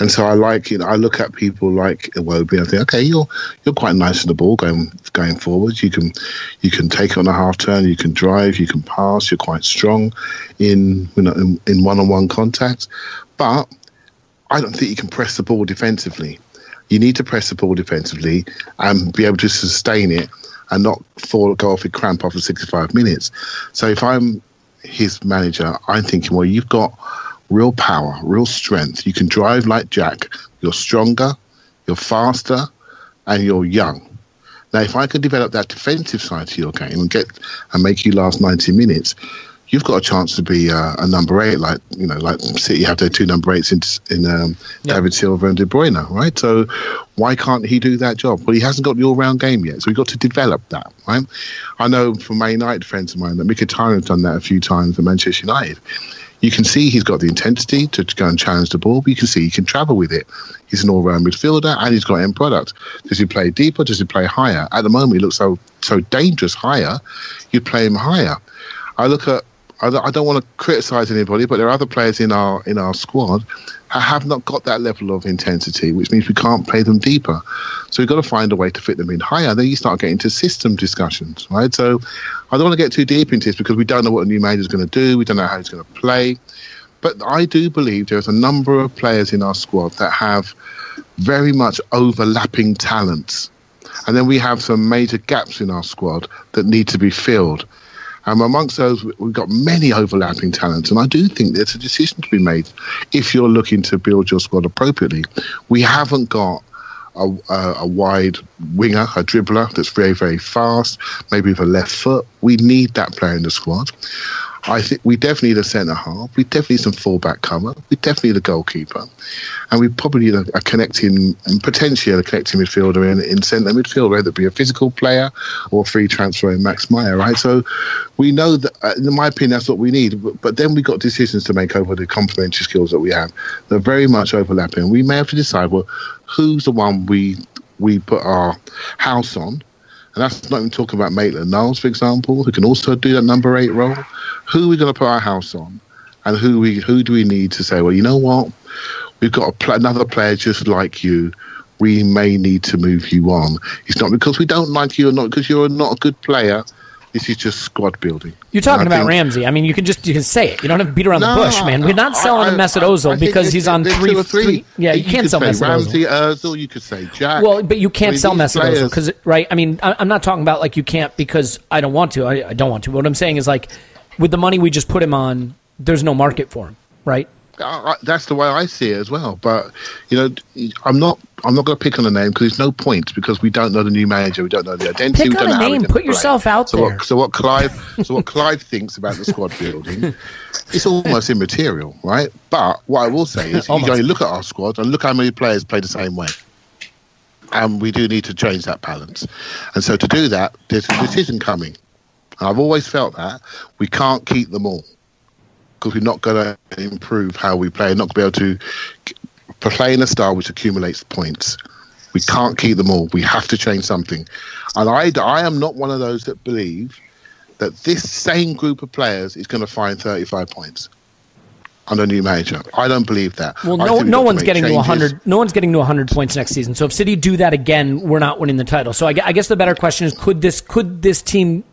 and so I like you know I look at people like Iwobi and I think okay you're you're quite nice in the ball going going forward. You can you can take on a half turn. You can drive. You can pass. You're quite strong in you know in, in one-on-one contact, but I don't think you can press the ball defensively. You need to press the ball defensively and be able to sustain it and not fall go off with cramp after 65 minutes. So if I'm his manager, I'm thinking, well, you've got real power, real strength. You can drive like Jack. You're stronger, you're faster, and you're young. Now, if I could develop that defensive side to your game and get and make you last 90 minutes, you've got a chance to be uh, a number eight, like you know, like City have their two number eights in in um, David Silva and De Bruyne, right? So why can't he do that job? Well, he hasn't got the all-round game yet, so we've got to develop that, right? I know from Man United friends of mine that Mkhitaryan has done that a few times at Manchester United. You can see he's got the intensity to, to go and challenge the ball, but you can see he can travel with it. He's an all-round midfielder, and he's got end product. Does he play deeper? Does he play higher? At the moment, he looks so so dangerous higher. You play him higher. I look at I don't, I don't want to criticize anybody, but there are other players in our in our squad who have not got that level of intensity, which means we can't play them deeper. So we've got to find a way to fit them in higher. Then you start getting to system discussions, right? So I don't want to get too deep into this because we don't know what a new manager is going to do. We don't know how he's going to play. But I do believe there's a number of players in our squad that have very much overlapping talents. And then we have some major gaps in our squad that need to be filled. And amongst those, we've got many overlapping talents. And I do think there's a decision to be made if you're looking to build your squad appropriately. We haven't got a, a, a, wide winger, a dribbler that's very, very fast, maybe with a left foot. We need that player in the squad. I think we definitely need a centre half. We definitely need some fullback cover. We definitely need a goalkeeper, and we probably need a, a connecting and potentially a connecting midfielder in, in centre midfield, whether it be a physical player or free transfer in Max Meyer. Right. So we know that, uh, in my opinion, that's what we need. But, but then we got decisions to make over the complementary skills that we have. They're very much overlapping. We may have to decide well, who's the one we we put our house on and that's not even talking about Maitland Niles, for example, who can also do that number eight role. Who are we going to put our house on? And who we who do we need to say, well, you know what? We've got pl- another player just like you. We may need to move you on. It's not because we don't like you or not because you're not a good player. This is just squad building. You're talking about think, Ramsey. I mean, you can just you can say it. You don't have to beat around no, the bush, man. We're not selling I, I, Mesut Ozil because he's on three, three. three. Yeah, you, you can't sell Mesut Ramsey, Ozil. You could say Jack. Well, but you can't I mean, sell Mesut Ozil because right. I mean, I'm not talking about like you can't because I don't want to. I, I don't want to. What I'm saying is like with the money we just put him on, there's no market for him, right? I, that's the way I see it as well. But you know, I'm not. I'm not going to pick on a name because there's no point because we don't know the new manager. We don't know the identity. Pick on a name. Put yourself out so there. What, so what Clive? so what Clive thinks about the squad building? It's almost immaterial, right? But what I will say is, you only look at our squad and look how many players play the same way. And we do need to change that balance. And so to do that, there's a decision coming. I've always felt that we can't keep them all because we're not going to improve how we play, not going to be able to play in a style which accumulates points. We can't keep them all. We have to change something. And I, I am not one of those that believe that this same group of players is going to find 35 points under a new manager. I don't believe that. Well, no, no one's getting changes. to 100. No one's getting to 100 points next season. So if City do that again, we're not winning the title. So I, I guess the better question is: Could this could this team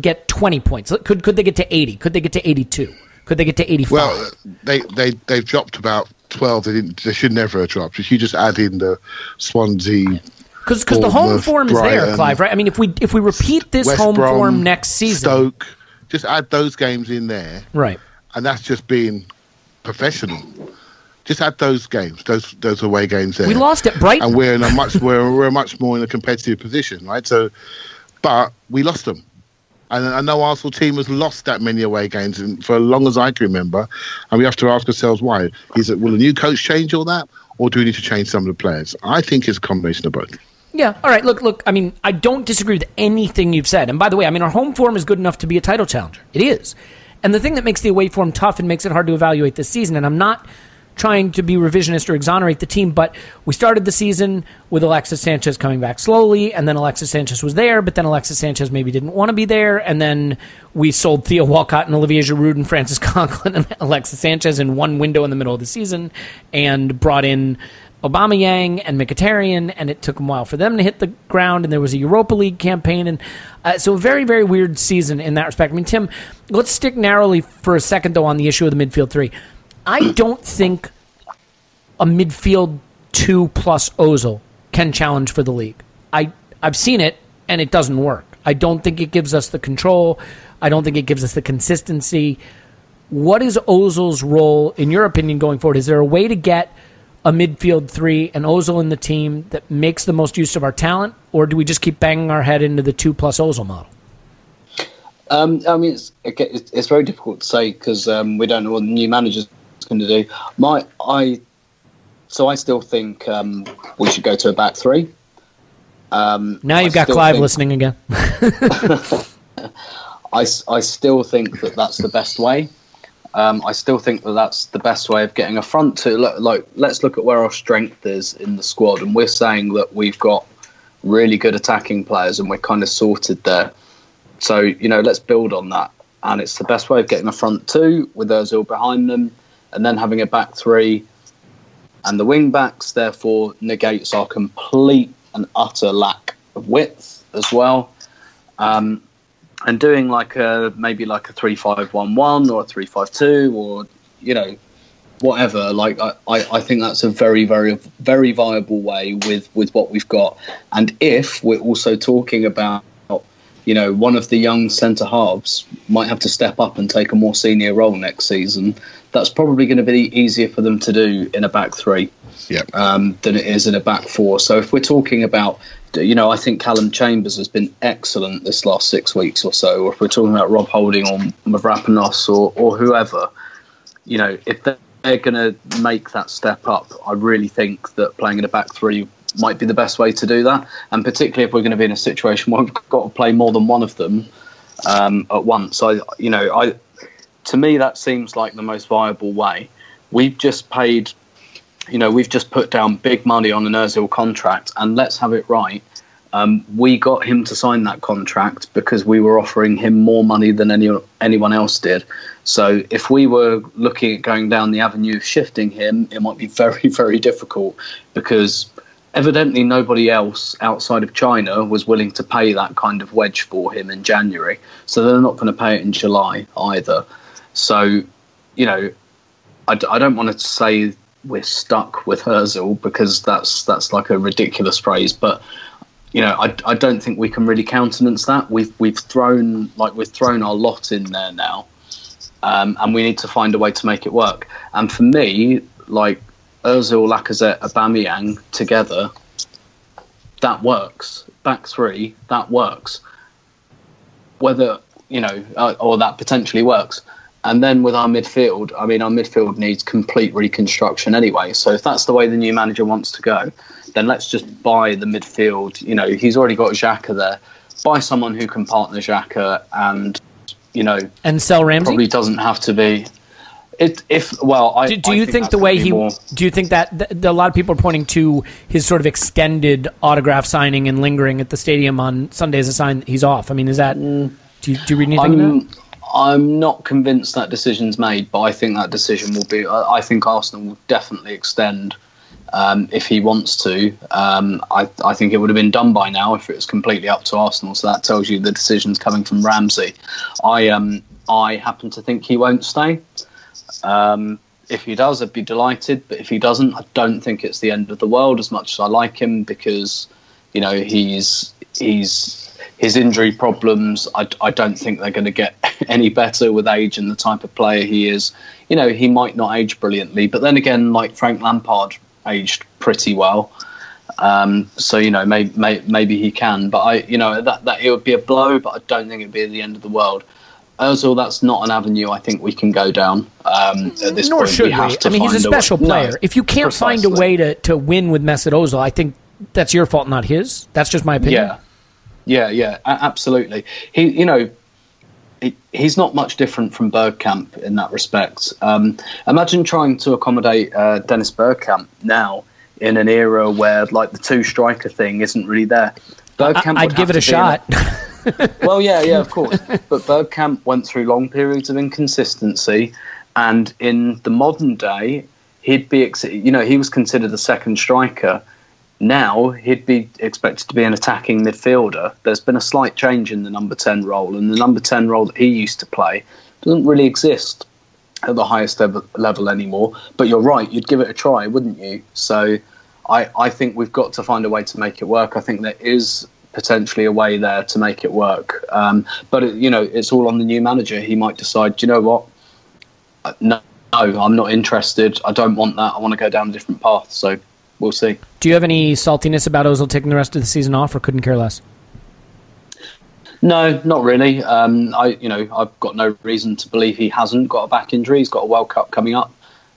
get 20 points? Could could they get to 80? Could they get to 82? Could they get to 85? Well, they they they've dropped about 12. They didn't. They should never have dropped. If you just add in the Swansea. Because the home form is there, Clive. Right? I mean, if we if we repeat this West home Brom, form next season, Stoke, just add those games in there, right? And that's just being professional. Just add those games, those those away games there. We lost at Brighton, and we're in a much we're we're much more in a competitive position, right? So, but we lost them. And I know Arsenal team has lost that many away games for as long as I can remember. And we have to ask ourselves why. Is it will the new coach change all that? Or do we need to change some of the players? I think it's a combination of both. Yeah. All right. Look, look. I mean, I don't disagree with anything you've said. And by the way, I mean, our home form is good enough to be a title challenger. It is. And the thing that makes the away form tough and makes it hard to evaluate this season, and I'm not trying to be revisionist or exonerate the team, but we started the season with Alexis Sanchez coming back slowly, and then Alexis Sanchez was there, but then Alexis Sanchez maybe didn't want to be there, and then we sold Theo Walcott and Olivier Giroud and Francis Coquelin and Alexis Sanchez in one window in the middle of the season, and brought in Aubameyang and Mkhitaryan, and it took a while for them to hit the ground, and there was a Europa League campaign, and uh, so a very, very weird season in that respect. I mean, Tim, let's stick narrowly for a second, though, on the issue of the midfield three. I don't think a midfield two plus Ozil can challenge for the league. I I've seen it and it doesn't work. I don't think it gives us the control. I don't think it gives us the consistency. What is Ozil's role, in your opinion, going forward? Is there a way to get a midfield three and Ozil in the team that makes the most use of our talent, or do we just keep banging our head into the two plus Ozil model? Um, I mean, it's, it's very difficult to say because um, we don't know what the new manager's going to do. My, I, so I still think um, we should go to a back three. Um, now you've I got Clive think, listening again. I, I still think that that's the best way. Um, I still think that that's the best way of getting a front two. Look, like, let's look at where our strength is in the squad, and we're saying that we've got really good attacking players, and we're kind of sorted there. So you know, let's build on that, and it's the best way of getting a front two with Ozil behind them and then having a back three and the wing backs therefore negates our complete and utter lack of width as well. Um, and doing like a maybe like a three five one one or a three five two or you know whatever like I, I think that's a very very very viable way with with what we've got and if we're also talking about you know, one of the young centre halves might have to step up and take a more senior role next season. That's probably going to be easier for them to do in a back three Yeah. um, than it is in a back four. So if we're talking about, you know, I think Callum Chambers has been excellent this last six weeks or so. Or if we're talking about Rob Holding or Mavropanos or, or whoever, you know, if they're, they're going to make that step up, I really think that playing in a back three might be the best way to do that. And particularly if we're going to be in a situation where we've got to play more than one of them um, at once. I, you know, I to me that seems like the most viable way. We've just paid, you know, we've just put down big money on an Özil contract, and let's have it right. Um, we got him to sign that contract because we were offering him more money than any anyone else did. So if we were looking at going down the avenue of shifting him, it might be very very difficult because evidently nobody else outside of China was willing to pay that kind of wedge for him in January. So they're not going to pay it in July either. So, you know, I don't want to say we're stuck with Özil because that's that's like a ridiculous phrase, but you know, I, I don't think we can really countenance that. We've we've thrown like we've thrown our lot in there now, um, and we need to find a way to make it work. And for me, like Özil, Lacazette, Aubameyang together, that works. Back three, that works. Whether you know, uh, or that potentially works. And then with our midfield, I mean, our midfield needs complete reconstruction anyway. So if that's the way the new manager wants to go, then let's just buy the midfield. You know, he's already got Xhaka there. Buy someone who can partner Xhaka and, you know, And sell Ramsey. probably doesn't have to be. It, if well, I do, do I you think, that's the way he? more- Do you think that th- a lot of people are pointing to his sort of extended autograph signing and lingering at the stadium on Sunday as a sign that he's off? I mean, is that? Do you, do you read anything I'm. I'm not convinced that decision's made, but I think that decision will be. I, I think Arsenal will definitely extend um, if he wants to. Um, I, I think it would have been done by now if it was completely up to Arsenal. So that tells you the decision's coming from Ramsey. I um, I happen to think he won't stay. Um, if he does, I'd be delighted. But if he doesn't, I don't think it's the end of the world. As much as I like him, because you know he's he's his injury problems. I, I don't think they're going to get any better with age and the type of player he is. You know, he might not age brilliantly, but then again, like Frank Lampard aged pretty well. Um, so you know, may, may, maybe he can, but I, you know, that that it would be a blow, but I don't think it'd be the end of the world. Özil, that's not an avenue I think we can go down um, at this Nor point. should we. to I mean, he's a special No, player. if you can't find a way to, to win with Mesut Ozil, I think that's your fault, not his. That's just my opinion. Yeah, yeah, yeah, a- absolutely. He, you know, he, he's not much different from Bergkamp in that respect. Um, imagine trying to accommodate uh, Dennis Bergkamp now in an era where like the two striker thing isn't really there. Bergkamp I, would would give it a shot. well, yeah, yeah, of course. but Bergkamp went through long periods of inconsistency, and in the modern day, he'd be, you know, he was considered a second striker. Now he'd be expected to be an attacking midfielder. There's been a slight change in the number ten role, and the number ten role that he used to play doesn't really exist at the highest level, level anymore. But you're right, you'd give it a try, wouldn't you? So I, I think we've got to find a way to make it work. I think there is potentially a way there to make it work. Um, but it, you know, it's all on the new manager. He might decide, "Do you know what? Uh, No, no, I'm not interested. I don't want that. I want to go down a different path. So we'll see. Do you have any saltiness about Ozil taking the rest of the season off, or couldn't care less? No, not really. Um, I, you know, I've got no reason to believe he hasn't got a back injury. He's got a World Cup coming up.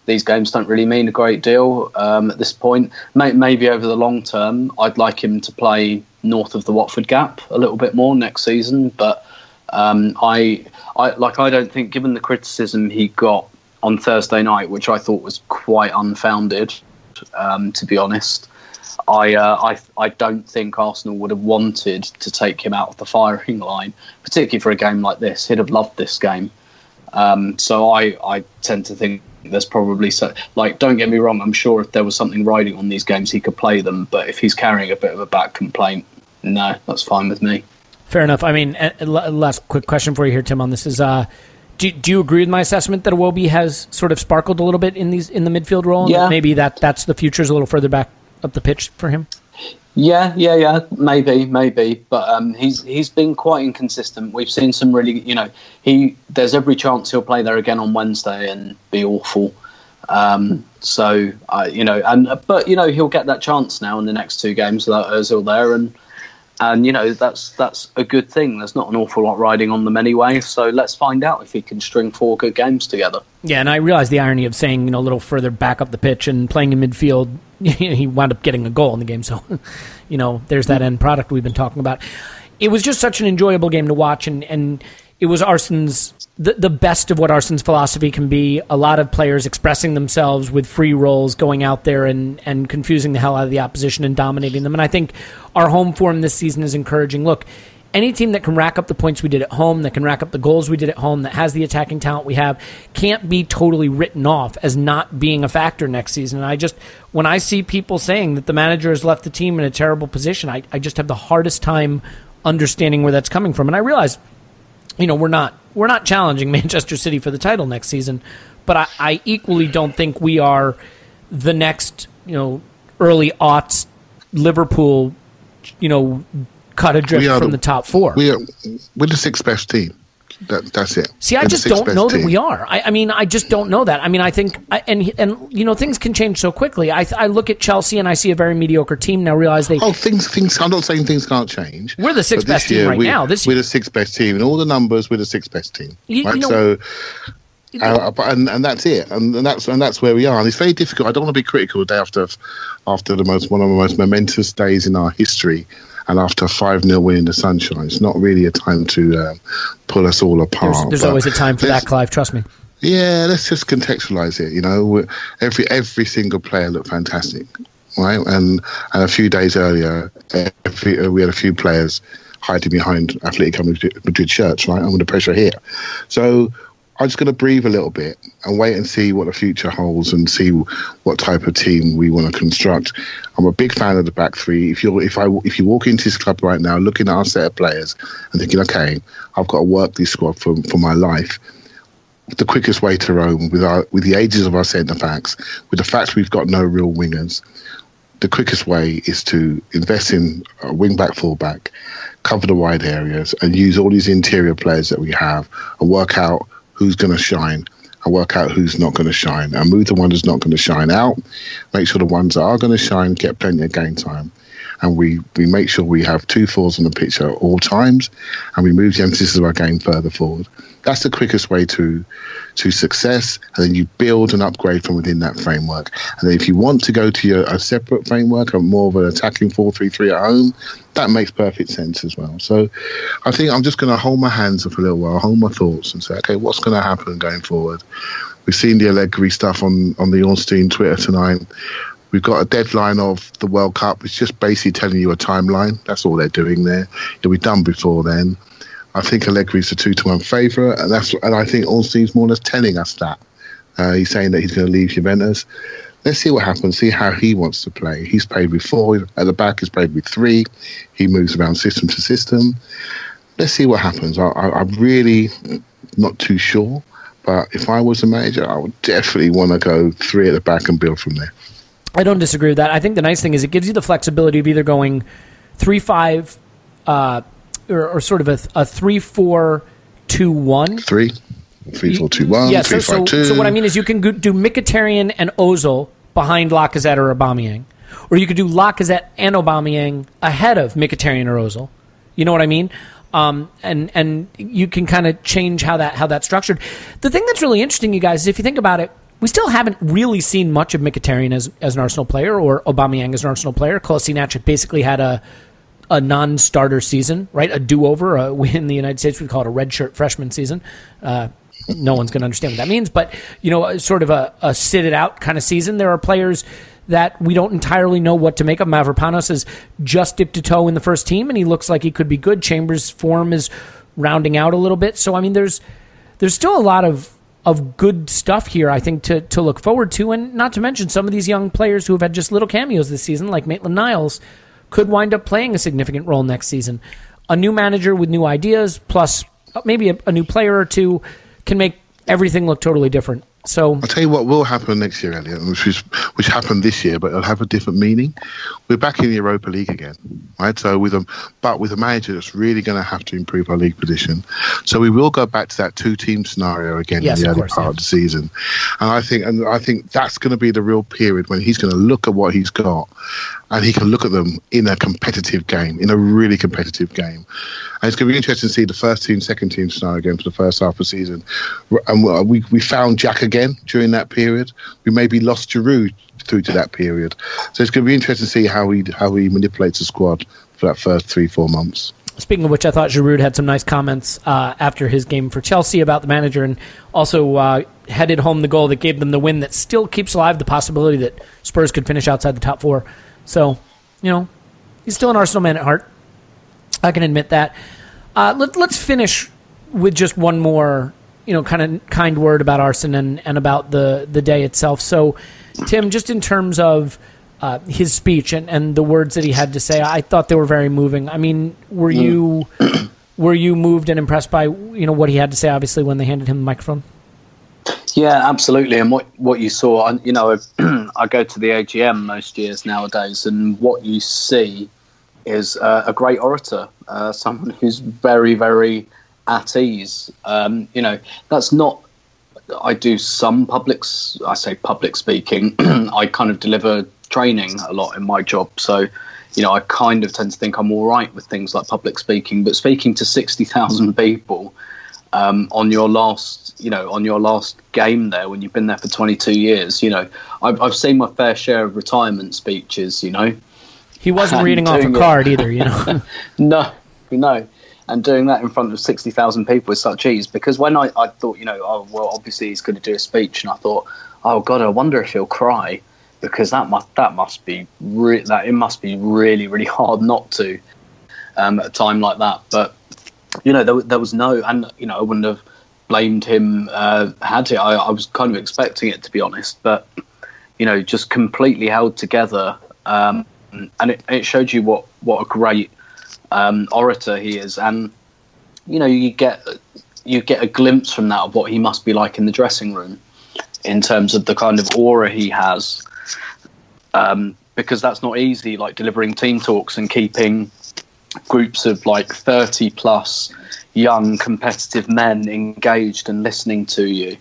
These games don't really mean a great deal um, at this point. May, maybe over the long term, I'd like him to play north of the Watford gap a little bit more next season. But um, I, I like. I don't think, given the criticism he got on Thursday night, which I thought was quite unfounded, um, to be honest. I, uh, I I don't think Arsenal would have wanted to take him out of the firing line, particularly for a game like this. He'd have loved this game. Um, so I, I tend to think there's probably so like don't get me wrong. I'm sure if there was something riding on these games, he could play them. But if he's carrying a bit of a back complaint, no, that's fine with me. Fair enough. I mean, last quick question for you here, Tim. On this is, uh, do, do you agree with my assessment that Iwobi has sort of sparkled a little bit in these in the midfield role? and that Yeah. maybe that that's the future is a little further back up the pitch for him. Yeah, yeah, yeah. Maybe, maybe, but um, he's he's been quite inconsistent. We've seen some really, you know, he there's every chance he'll play there again on Wednesday and be awful. Um, so, I, you know, and but you know he'll get that chance now in the next two games without Özil there, and and you know that's that's a good thing. There's not an awful lot riding on them anyway. So let's find out if he can string four good games together. Yeah, and I realize the irony of saying you know a little further back up the pitch and playing in midfield. he wound up getting a goal in the game, so you know there's that end product we've been talking about. It was just such an enjoyable game to watch, and and it was Arsenal's the, the best of what Arsenal's philosophy can be. A lot of players expressing themselves with free roles, going out there and, and confusing the hell out of the opposition and dominating them. And I think our home form this season is encouraging. Look, any team that can rack up the points we did at home, that can rack up the goals we did at home, that has the attacking talent we have, can't be totally written off as not being a factor next season. And I just, when I see people saying that the manager has left the team in a terrible position, I, I just have the hardest time understanding where that's coming from. And I realize you know we're not we're not challenging Manchester City for the title next season, but I, I equally don't think we are the next you know early aughts Liverpool, you know, cut adrift from the- the top four. We are we're the sixth best team. That, that's it. See, I We're just don't know that we are. I, I mean, I just don't know that. I mean, I think, I, and and you know, things can change so quickly. I, I look at Chelsea and I see a very mediocre team. Now realize they Oh, things, things. I'm not saying things can't change. We're the sixth best team year right we- now, this we're the sixth best team in all the numbers. We're the sixth best team. You- you know- so, uh, and, and that's it, and, and that's and that's where we are. And it's very difficult. I don't want to be critical the day after after the most one of the most momentous days in our history, and after a five 0 win in the sunshine. It's not really a time to um, pull us all apart. there's, there's always a time for that, Clive. Trust me. yeah, let's just contextualize it. You know, every every single player looked fantastic, right? And and a few days earlier, every, uh, we had a few players hiding behind Athletic Madrid shirts, right? Under pressure here. So I'm just going to breathe a little bit and wait and see what the future holds and see what type of team we want to construct. I'm a big fan of the back three. If you if I if you walk into this club right now, looking at our set of players and thinking, okay, I've got to work this squad for for my life the quickest way to Rome with our with the ages of our centre backs, with the fact we've got no real wingers. The quickest way is to invest in a wing back, full back, cover the wide areas, and use all these interior players that we have and work out who's going to shine and work out who's not going to shine and move the ones that's not going to shine out. Make sure the ones that are going to shine get plenty of game time. And we, we make sure we have two fours on the pitch at all times and we move the emphasis of our game further forward. That's the quickest way to to success, and then you build and upgrade from within that framework. And then if you want to go to your, a separate framework, or more of an attacking four-three-three at home, that makes perfect sense as well. So I think I'm just going to hold my hands up for a little while, hold my thoughts, and say, okay, what's going to happen going forward? We've seen the Allegri stuff on on the Ornstein Twitter tonight. We've got a deadline of the World Cup. It's just basically telling you a timeline. That's all they're doing there. It'll be done before then. I think Allegri's a two to one favourite, and that's and I think Ornstein's more or less telling us that. Uh, he's saying that he's going to leave Juventus. Let's see what happens. See how he wants to play. He's played with four at the back. He's played with three. He moves around system to system. Let's see what happens. I, I, I'm really not too sure, but if I was a manager, I would definitely want to go three at the back and build from there. I don't disagree with that. I think the nice thing is it gives you the flexibility of either going three five, uh, or, or sort of a, a three four two one. Three, three, four, two, one, Yeah, three, so, so, five, two. so what I mean is you can do Mkhitaryan and Ozil behind Lacazette or Aubameyang, or you could do Lacazette and Aubameyang ahead of Mkhitaryan or Ozil. You know what I mean? Um, and and you can kind of change how that how that's structured. The thing that's really interesting, you guys, is if you think about it, we still haven't really seen much of Mkhitaryan as as an Arsenal player or Aubameyang as an Arsenal player. Kolasinac basically had a a non-starter season, right? A do-over. In the United States we call it a red shirt freshman season. Uh, no one's going to understand what that means, but you know, sort of a, a sit it out kind of season. There are players that we don't entirely know what to make of. Mavropanos has just dipped a toe in the first team, and he looks like he could be good. Chambers' form is rounding out a little bit, so I mean, there's there's still a lot of of good stuff here, I think, to to look forward to, and not to mention some of these young players who have had just little cameos this season, like Maitland Niles, could wind up playing a significant role next season. A new manager with new ideas, plus maybe a, a new player or two, can make everything look totally different So I'll tell you what will happen next year, Elliot, which is which happened this year, but it'll have a different meaning. We're back in the Europa League again, right? So with them, but with a manager that's really going to have to improve our league position. So we will go back to that two-team scenario again Yes, in the early course, part yeah. of the season, and I think and I think that's going to be the real period when he's going to look at what he's got, and he can look at them in a competitive game, in a really competitive game. And it's going to be interesting to see the first team, second team scenario again for the first half of the season. And we, we found Jack again during that period. We maybe lost Giroud through to that period. So it's going to be interesting to see how he how he manipulates the squad for that first three four months. Speaking of which, I thought Giroud had some nice comments uh, after his game for Chelsea about the manager, and also uh, headed home the goal that gave them the win that still keeps alive the possibility that Spurs could finish outside the top four. So, you know, he's still an Arsenal man at heart. I can admit that. Uh, let, let's finish with just one more, you know, kind of kind word about Arsenal and, and about the the day itself. So, Tim, just in terms of uh, his speech and, and the words that he had to say, I thought they were very moving. I mean, were you were you moved and impressed by you know what he had to say? Obviously, when they handed him the microphone. Yeah, absolutely. And what what you saw, you know, I go to the AGM most years nowadays, and what you see is uh, a great orator, uh, someone who's very, very at ease. Um, you know, that's not. I do some publics. I say public speaking. I kind of deliver training a lot in my job, so you know, I kind of tend to think I'm all right with things like public speaking. But speaking to sixty thousand people um, on your last, you know, on your last game there when you've been there for 22 years. You know, I've, I've seen my fair share of retirement speeches. You know, He wasn't reading off a it. card either. You know. no, no. And doing that in front of 60,000 people with such ease, because when I, I thought, you know, oh, well, obviously he's going to do a speech, and I thought, oh, God, I wonder if he'll cry, because that must, that must be, re- that it must be really, really hard not to um, at a time like that. But, you know, there, there was no, and, you know, I wouldn't have blamed him uh, had he. I, I was kind of expecting it, to be honest, but, you know, just completely held together. Um, and it, it showed you what, what a great um, orator he is, and you know you get you get a glimpse from that of what he must be like in the dressing room, in terms of the kind of aura he has, um, because that's not easy. Like delivering team talks and keeping groups of like thirty plus young competitive men engaged and listening to you.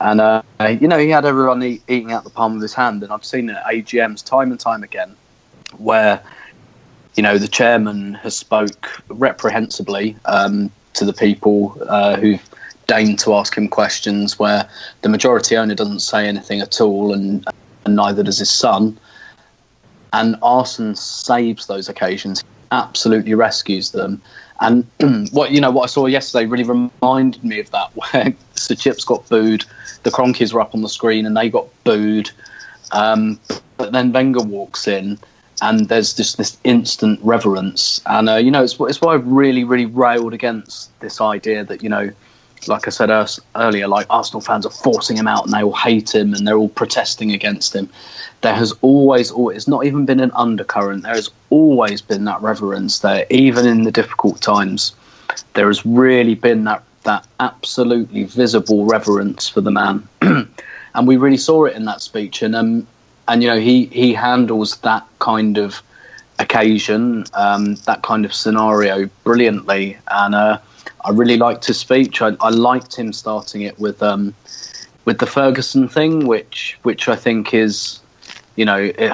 And uh, you know he had everyone eat, eating out the palm of his hand, and I've seen it at AGMs time and time again, where you know, the chairman has spoke reprehensibly um, to the people uh, who've deigned to ask him questions, where the majority owner doesn't say anything at all, and, and neither does his son. And Arsene saves those occasions, absolutely rescues them. And what you know, what I saw yesterday really reminded me of that, where Sir Chips got booed, the Kroenkes were up on the screen and they got booed. Um, but then Wenger walks in, and there's just this instant reverence. And uh, you know, it's, what it's why I've really, really railed against this idea that you know, like I said earlier, like Arsenal fans are forcing him out and they all hate him and they're all protesting against him. There has always, it's not even been an undercurrent. There has always been that reverence there, even in the difficult times. There has really been that that absolutely visible reverence for the man, and we really saw it in that speech. And um, and you know he he handles that kind of occasion, um, that kind of scenario brilliantly, and uh, I really liked his speech. I, I liked him starting it with um, with the Ferguson thing, which which I think is, you know, it,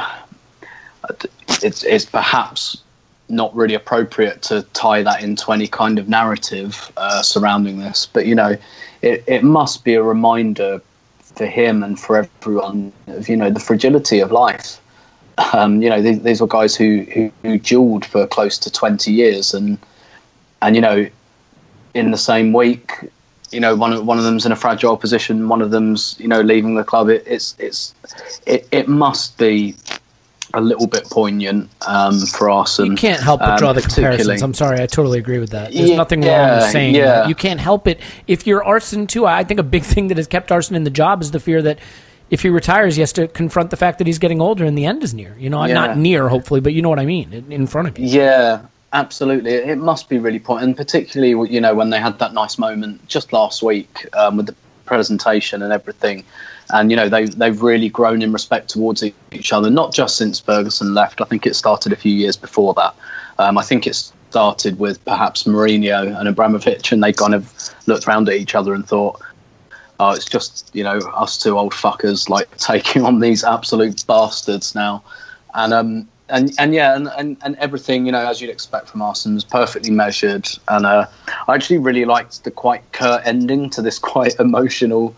it's it's perhaps not really appropriate to tie that into any kind of narrative uh, surrounding this, but you know, it, it must be a reminder for him and for everyone of you know the fragility of life. Um, you know, these, these were guys who, who who duelled for close to twenty years, and and you know, in the same week, you know, one of one of them's in a fragile position, one of them's you know leaving the club. It, it's it's it, it must be a little bit poignant um, for us. You can't help but um, draw the comparisons. I'm sorry, I totally agree with that. There's Yeah, nothing wrong with saying yeah. that. You can't help it. If you're Arsene too, I think a big thing that has kept Arsene in the job is the fear that if he retires, he has to confront the fact that he's getting older and the end is near. You know, Yeah. not near, hopefully, but you know what I mean, in- in front of you. Yeah, absolutely. It must be really poignant, and particularly you know when they had that nice moment just last week um, with the presentation and everything. And you know they they've really grown in respect towards each other, not just since Ferguson left. I think it started a few years before that. Um, I think it started with perhaps Mourinho and Abramovich, and they kind of looked around at each other and thought, "Oh, it's just you know us two old fuckers like taking on these absolute bastards now." And um, and and yeah, and, and, and everything you know as you'd expect from Arsene was perfectly measured. And uh, I actually really liked the quite curt ending to this quite emotional,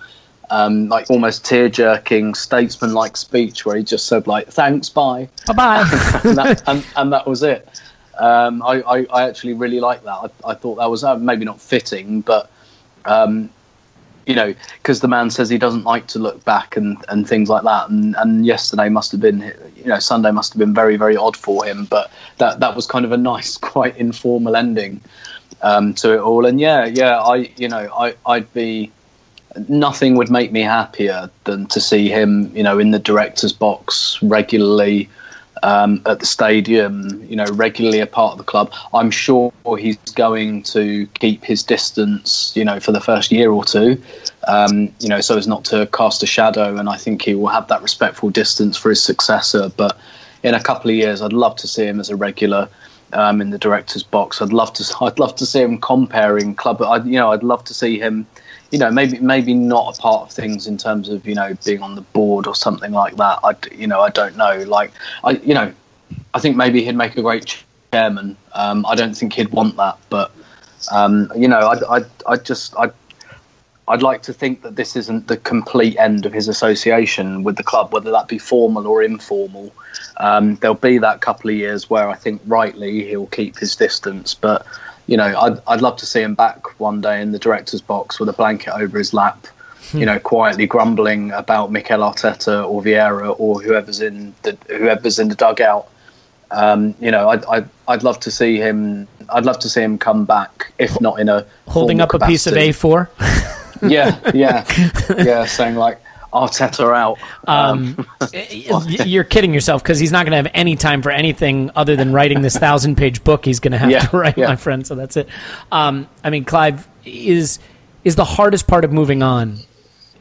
um, like almost tear jerking, statesman like speech where he just said like thanks, bye, Bye bye. and, that, and, and that was it. Um, I, I, I actually really liked that. I, I thought that was uh, maybe not fitting, but um, you know, because the man says he doesn't like to look back and, and things like that. And, and yesterday must have been, you know, Sunday must have been very, very odd for him. But that, that was kind of a nice, quite informal ending um, to it all. And yeah, yeah, I, you know, I, I'd be, nothing would make me happier than to see him, you know, in the director's box regularly. Um, at the stadium, you know, regularly a part of the club. I'm sure he's going to keep his distance, you know, for the first year or two, um, you know, so as not to cast a shadow. And I think he will have that respectful distance for his successor. But in a couple of years, I'd love to see him as a regular um, in the director's box. I'd love to. I'd love to see him comparing club. I, you know, I'd love to see him. You know, maybe maybe not a part of things in terms of you know being on the board or something like that. I you know I don't know. Like I you know, I think maybe he'd make a great chairman. Um, I don't think he'd want that, but um, you know, I I I just I. I'd like to think that this isn't the complete end of his association with the club, whether that be formal or informal. Um, there'll be that couple of years where I think rightly he'll keep his distance, but you know, I'd, I'd love to see him back one day in the director's box with a blanket over his lap, you know, quietly grumbling about Mikel Arteta or Vieira or whoever's in the whoever's in the dugout. Um, you know, I'd, I'd I'd love to see him. I'd love to see him come back, if not in a Holding up a piece of. A4. Yeah, yeah, yeah, saying like Arteta out. Um, y- you're kidding yourself because he's not going to have any time for anything other than writing this thousand page book he's going to have Yeah, to write, yeah. my friend. So that's it. Um, I mean, Clive is is the hardest part of moving on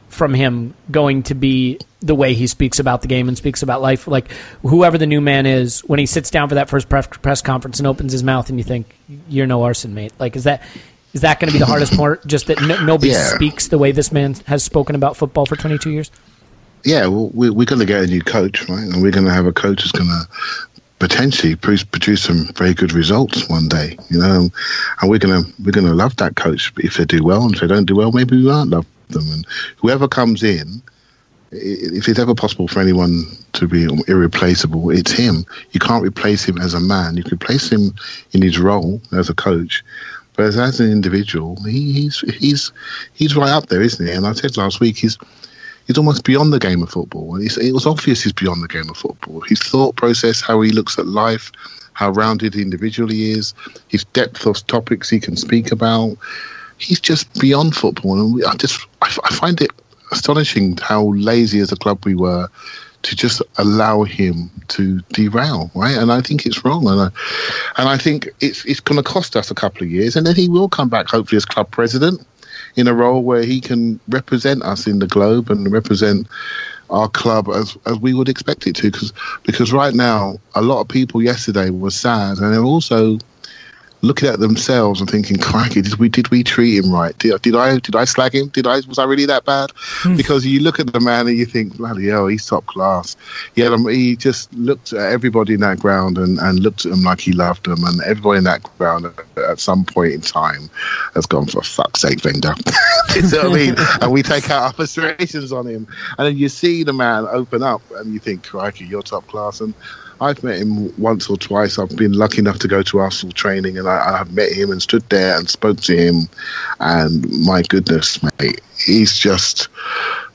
from him going to be the way he speaks about the game and speaks about life. Like whoever the new man is, when he sits down for that first press conference and opens his mouth, and you think you're no Arsene, mate. Like is that is that going to be the hardest part? Just that no, nobody Yeah. speaks the way this man has spoken about football for 22 years. yeah, well, we're, we're going to get a new coach, right? And we're going to have a coach who's going to potentially produce, produce some very good results one day, you know. And we're going to we're going to love that coach if they do well, and if they don't do well, maybe we won't love them. And whoever comes in, if it's ever possible for anyone to be irreplaceable, it's him. You can't replace him as a man. You can replace him in his role as a coach. But as, an individual, he, he's he's he's right up there, isn't he? And I said last week, he's he's almost beyond the game of football. And it was obvious he's beyond the game of football. His thought process, how he looks at life, how rounded individual he is, his depth of topics he can speak about. He's just beyond football. And I just I find it astonishing how lazy as a club we were to just allow him to derail, right? And I think it's wrong, and I, and I think it's it's going to cost us a couple of years, and then he will come back hopefully as club president in a role where he can represent us in the globe and represent our club as as we would expect it to, because because right now a lot of people yesterday were sad, and they're also looking at themselves and thinking, "Crikey, did we did we treat him right? Did, did I did I slag him? Did I was I really that bad?" because you look at the man and you think, "Bloody hell, he's top class." Yeah, um, he just looked at everybody in that ground and, and looked at them like he loved them, and everybody in that ground at, at some point in time has gone for fuck's sake, Wenger. you know what I mean? And we take out our frustrations on him, and then you see the man open up, and you think, "Crikey, you're top class." And I've met him once or twice. I've been lucky enough to go to Arsenal training, and I, I've met him and stood there and spoke to him. And my goodness, mate, he's just,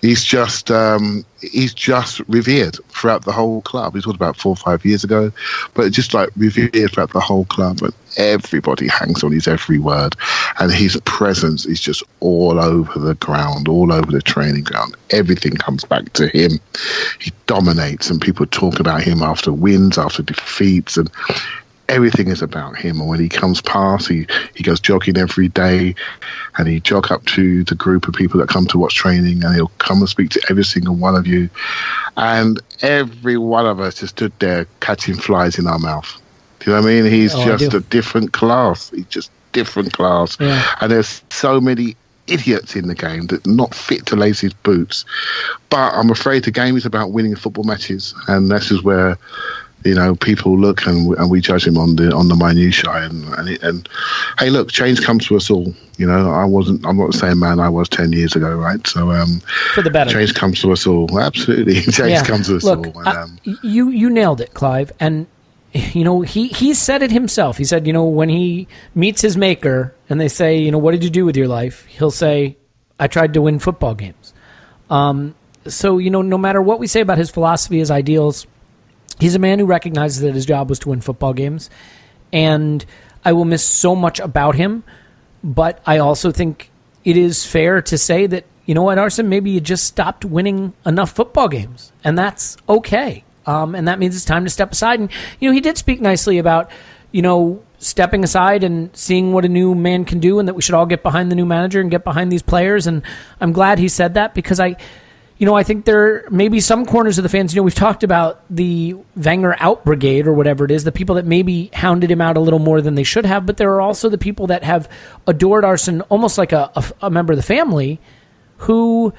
he's just, um, he's just revered throughout the whole club. He's what about four or five years ago, but just like revered throughout the whole club, and everybody hangs on his every word, and his presence is just all over the ground, all over the training ground. Everything comes back to him. He dominates, and people talk about him after wins, after defeats, and everything is about him. And when he comes past, he, he goes jogging every day and he jog up to the group of people that come to watch training and he'll come and speak to every single one of you. And every one of us just stood there catching flies in our mouth. Do you know what I mean? He's Oh, just a different class. He's just different class. Yeah. And there's so many idiots in the game that not fit to lace his boots. But I'm afraid the game is about winning football matches, and this is where you know people look and and we judge him on the on the minutiae. And and, it, and hey, look, change comes to us all. You know, I wasn't. I'm not the same man I was ten years ago, right? So um, For the better. change comes to us all. Absolutely, change comes to us Look, all. And, I- um, you you nailed it, Clive. And you know he he said it himself. He said, you know, when he meets his maker and they say, you know, what did you do with your life? He'll say, I tried to win football games. Um, so you know, no matter what we say about his philosophy, his ideals, he's a man who recognizes that his job was to win football games, and I will miss so much about him. But I also think it is fair to say that you know what, Arsene, maybe you just stopped winning enough football games, and that's okay. Um, and that means it's time to step aside. And you know, he did speak nicely about you know stepping aside and seeing what a new man can do, and that we should all get behind the new manager and get behind these players. And I'm glad he said that because I you know, I think there may be some corners of the fans. You know, we've talked about the Wenger out brigade or whatever it is, the people that maybe hounded him out a little more than they should have, but there are also the people that have adored Arsene almost like a, a, a member of the family who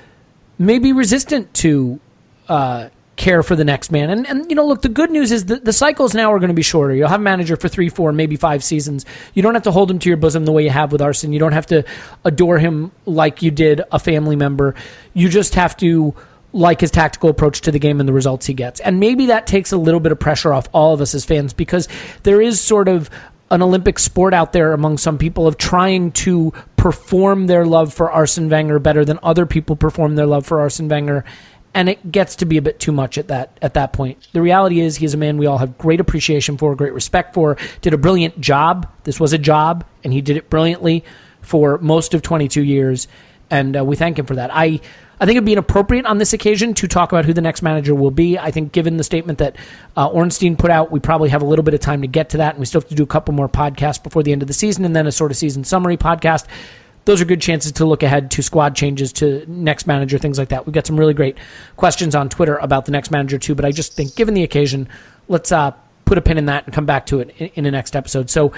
may be resistant to uh, care for the next man. And, and, you know, look, the good news is that the cycles now are going to be shorter. You'll have a manager for three, four, maybe five seasons. You don't have to hold him to your bosom the way you have with Arsene. You don't have to adore him like you did a family member. You just have to like his tactical approach to the game and the results he gets. And maybe that takes a little bit of pressure off all of us as fans because there is sort of an Olympic sport out there among some people of trying to perform their love for Arsene Wenger better than other people perform their love for Arsene Wenger and it gets to be a bit too much at that at that point. The reality is he's a man we all have great appreciation for, great respect for, did a brilliant job. This was a job and he did it brilliantly for most of 22 years and uh, we thank him for that. I I think it'd be inappropriate on this occasion to talk about who the next manager will be. I think, given the statement that uh, Ornstein put out, we probably have a little bit of time to get to that, and we still have to do a couple more podcasts before the end of the season, and then a sort of season summary podcast. Those are good chances to look ahead to squad changes, to next manager, things like that. We've got some really great questions on Twitter about the next manager too, but I just think, given the occasion, let's uh, put a pin in that and come back to it in, in the next episode. So.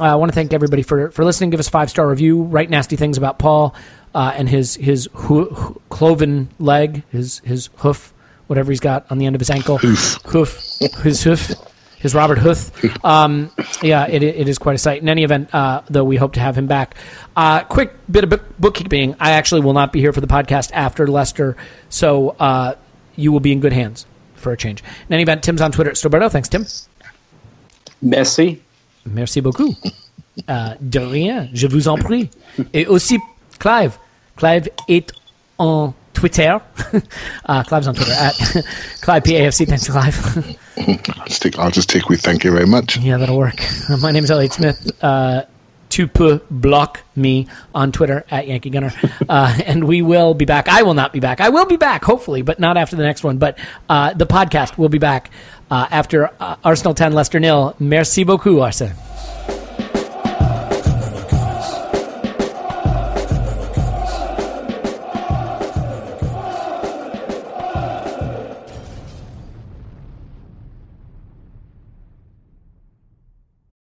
Uh, I want to thank everybody for, for listening. Give us a five star review. Write nasty things about Paul uh, and his his hoo- hoo- cloven leg, his his hoof, whatever he's got on the end of his ankle. Hoof. Hoof. His hoof. His Robert Huth. Um, yeah, it, it is quite a sight. In any event, uh, though, we hope to have him back. Uh, quick bit of book- bookkeeping. I actually will not be here for the podcast after Leicester, so uh, you will be in good hands for a change. In any event, Tim's on Twitter at Stillberto. Thanks, Tim. Merci. Merci beaucoup. Euh, de rien, je vous en prie. Et aussi, Clive. Clive est en Twitter. uh, Clive's on Twitter at Clive PAFC. Thanks, Clive. I'll, stick, I'll just take with thank you very much. yeah, that'll work. My name is Elliot Smith. Uh, tu peux block me on Twitter at Yankee Gunner. Uh, and we will be back. I will not be back. I will be back, hopefully, but not after the next one. But uh, the podcast will be back uh, after uh, Arsenal 10, Leicester nil. Merci beaucoup, Arsene.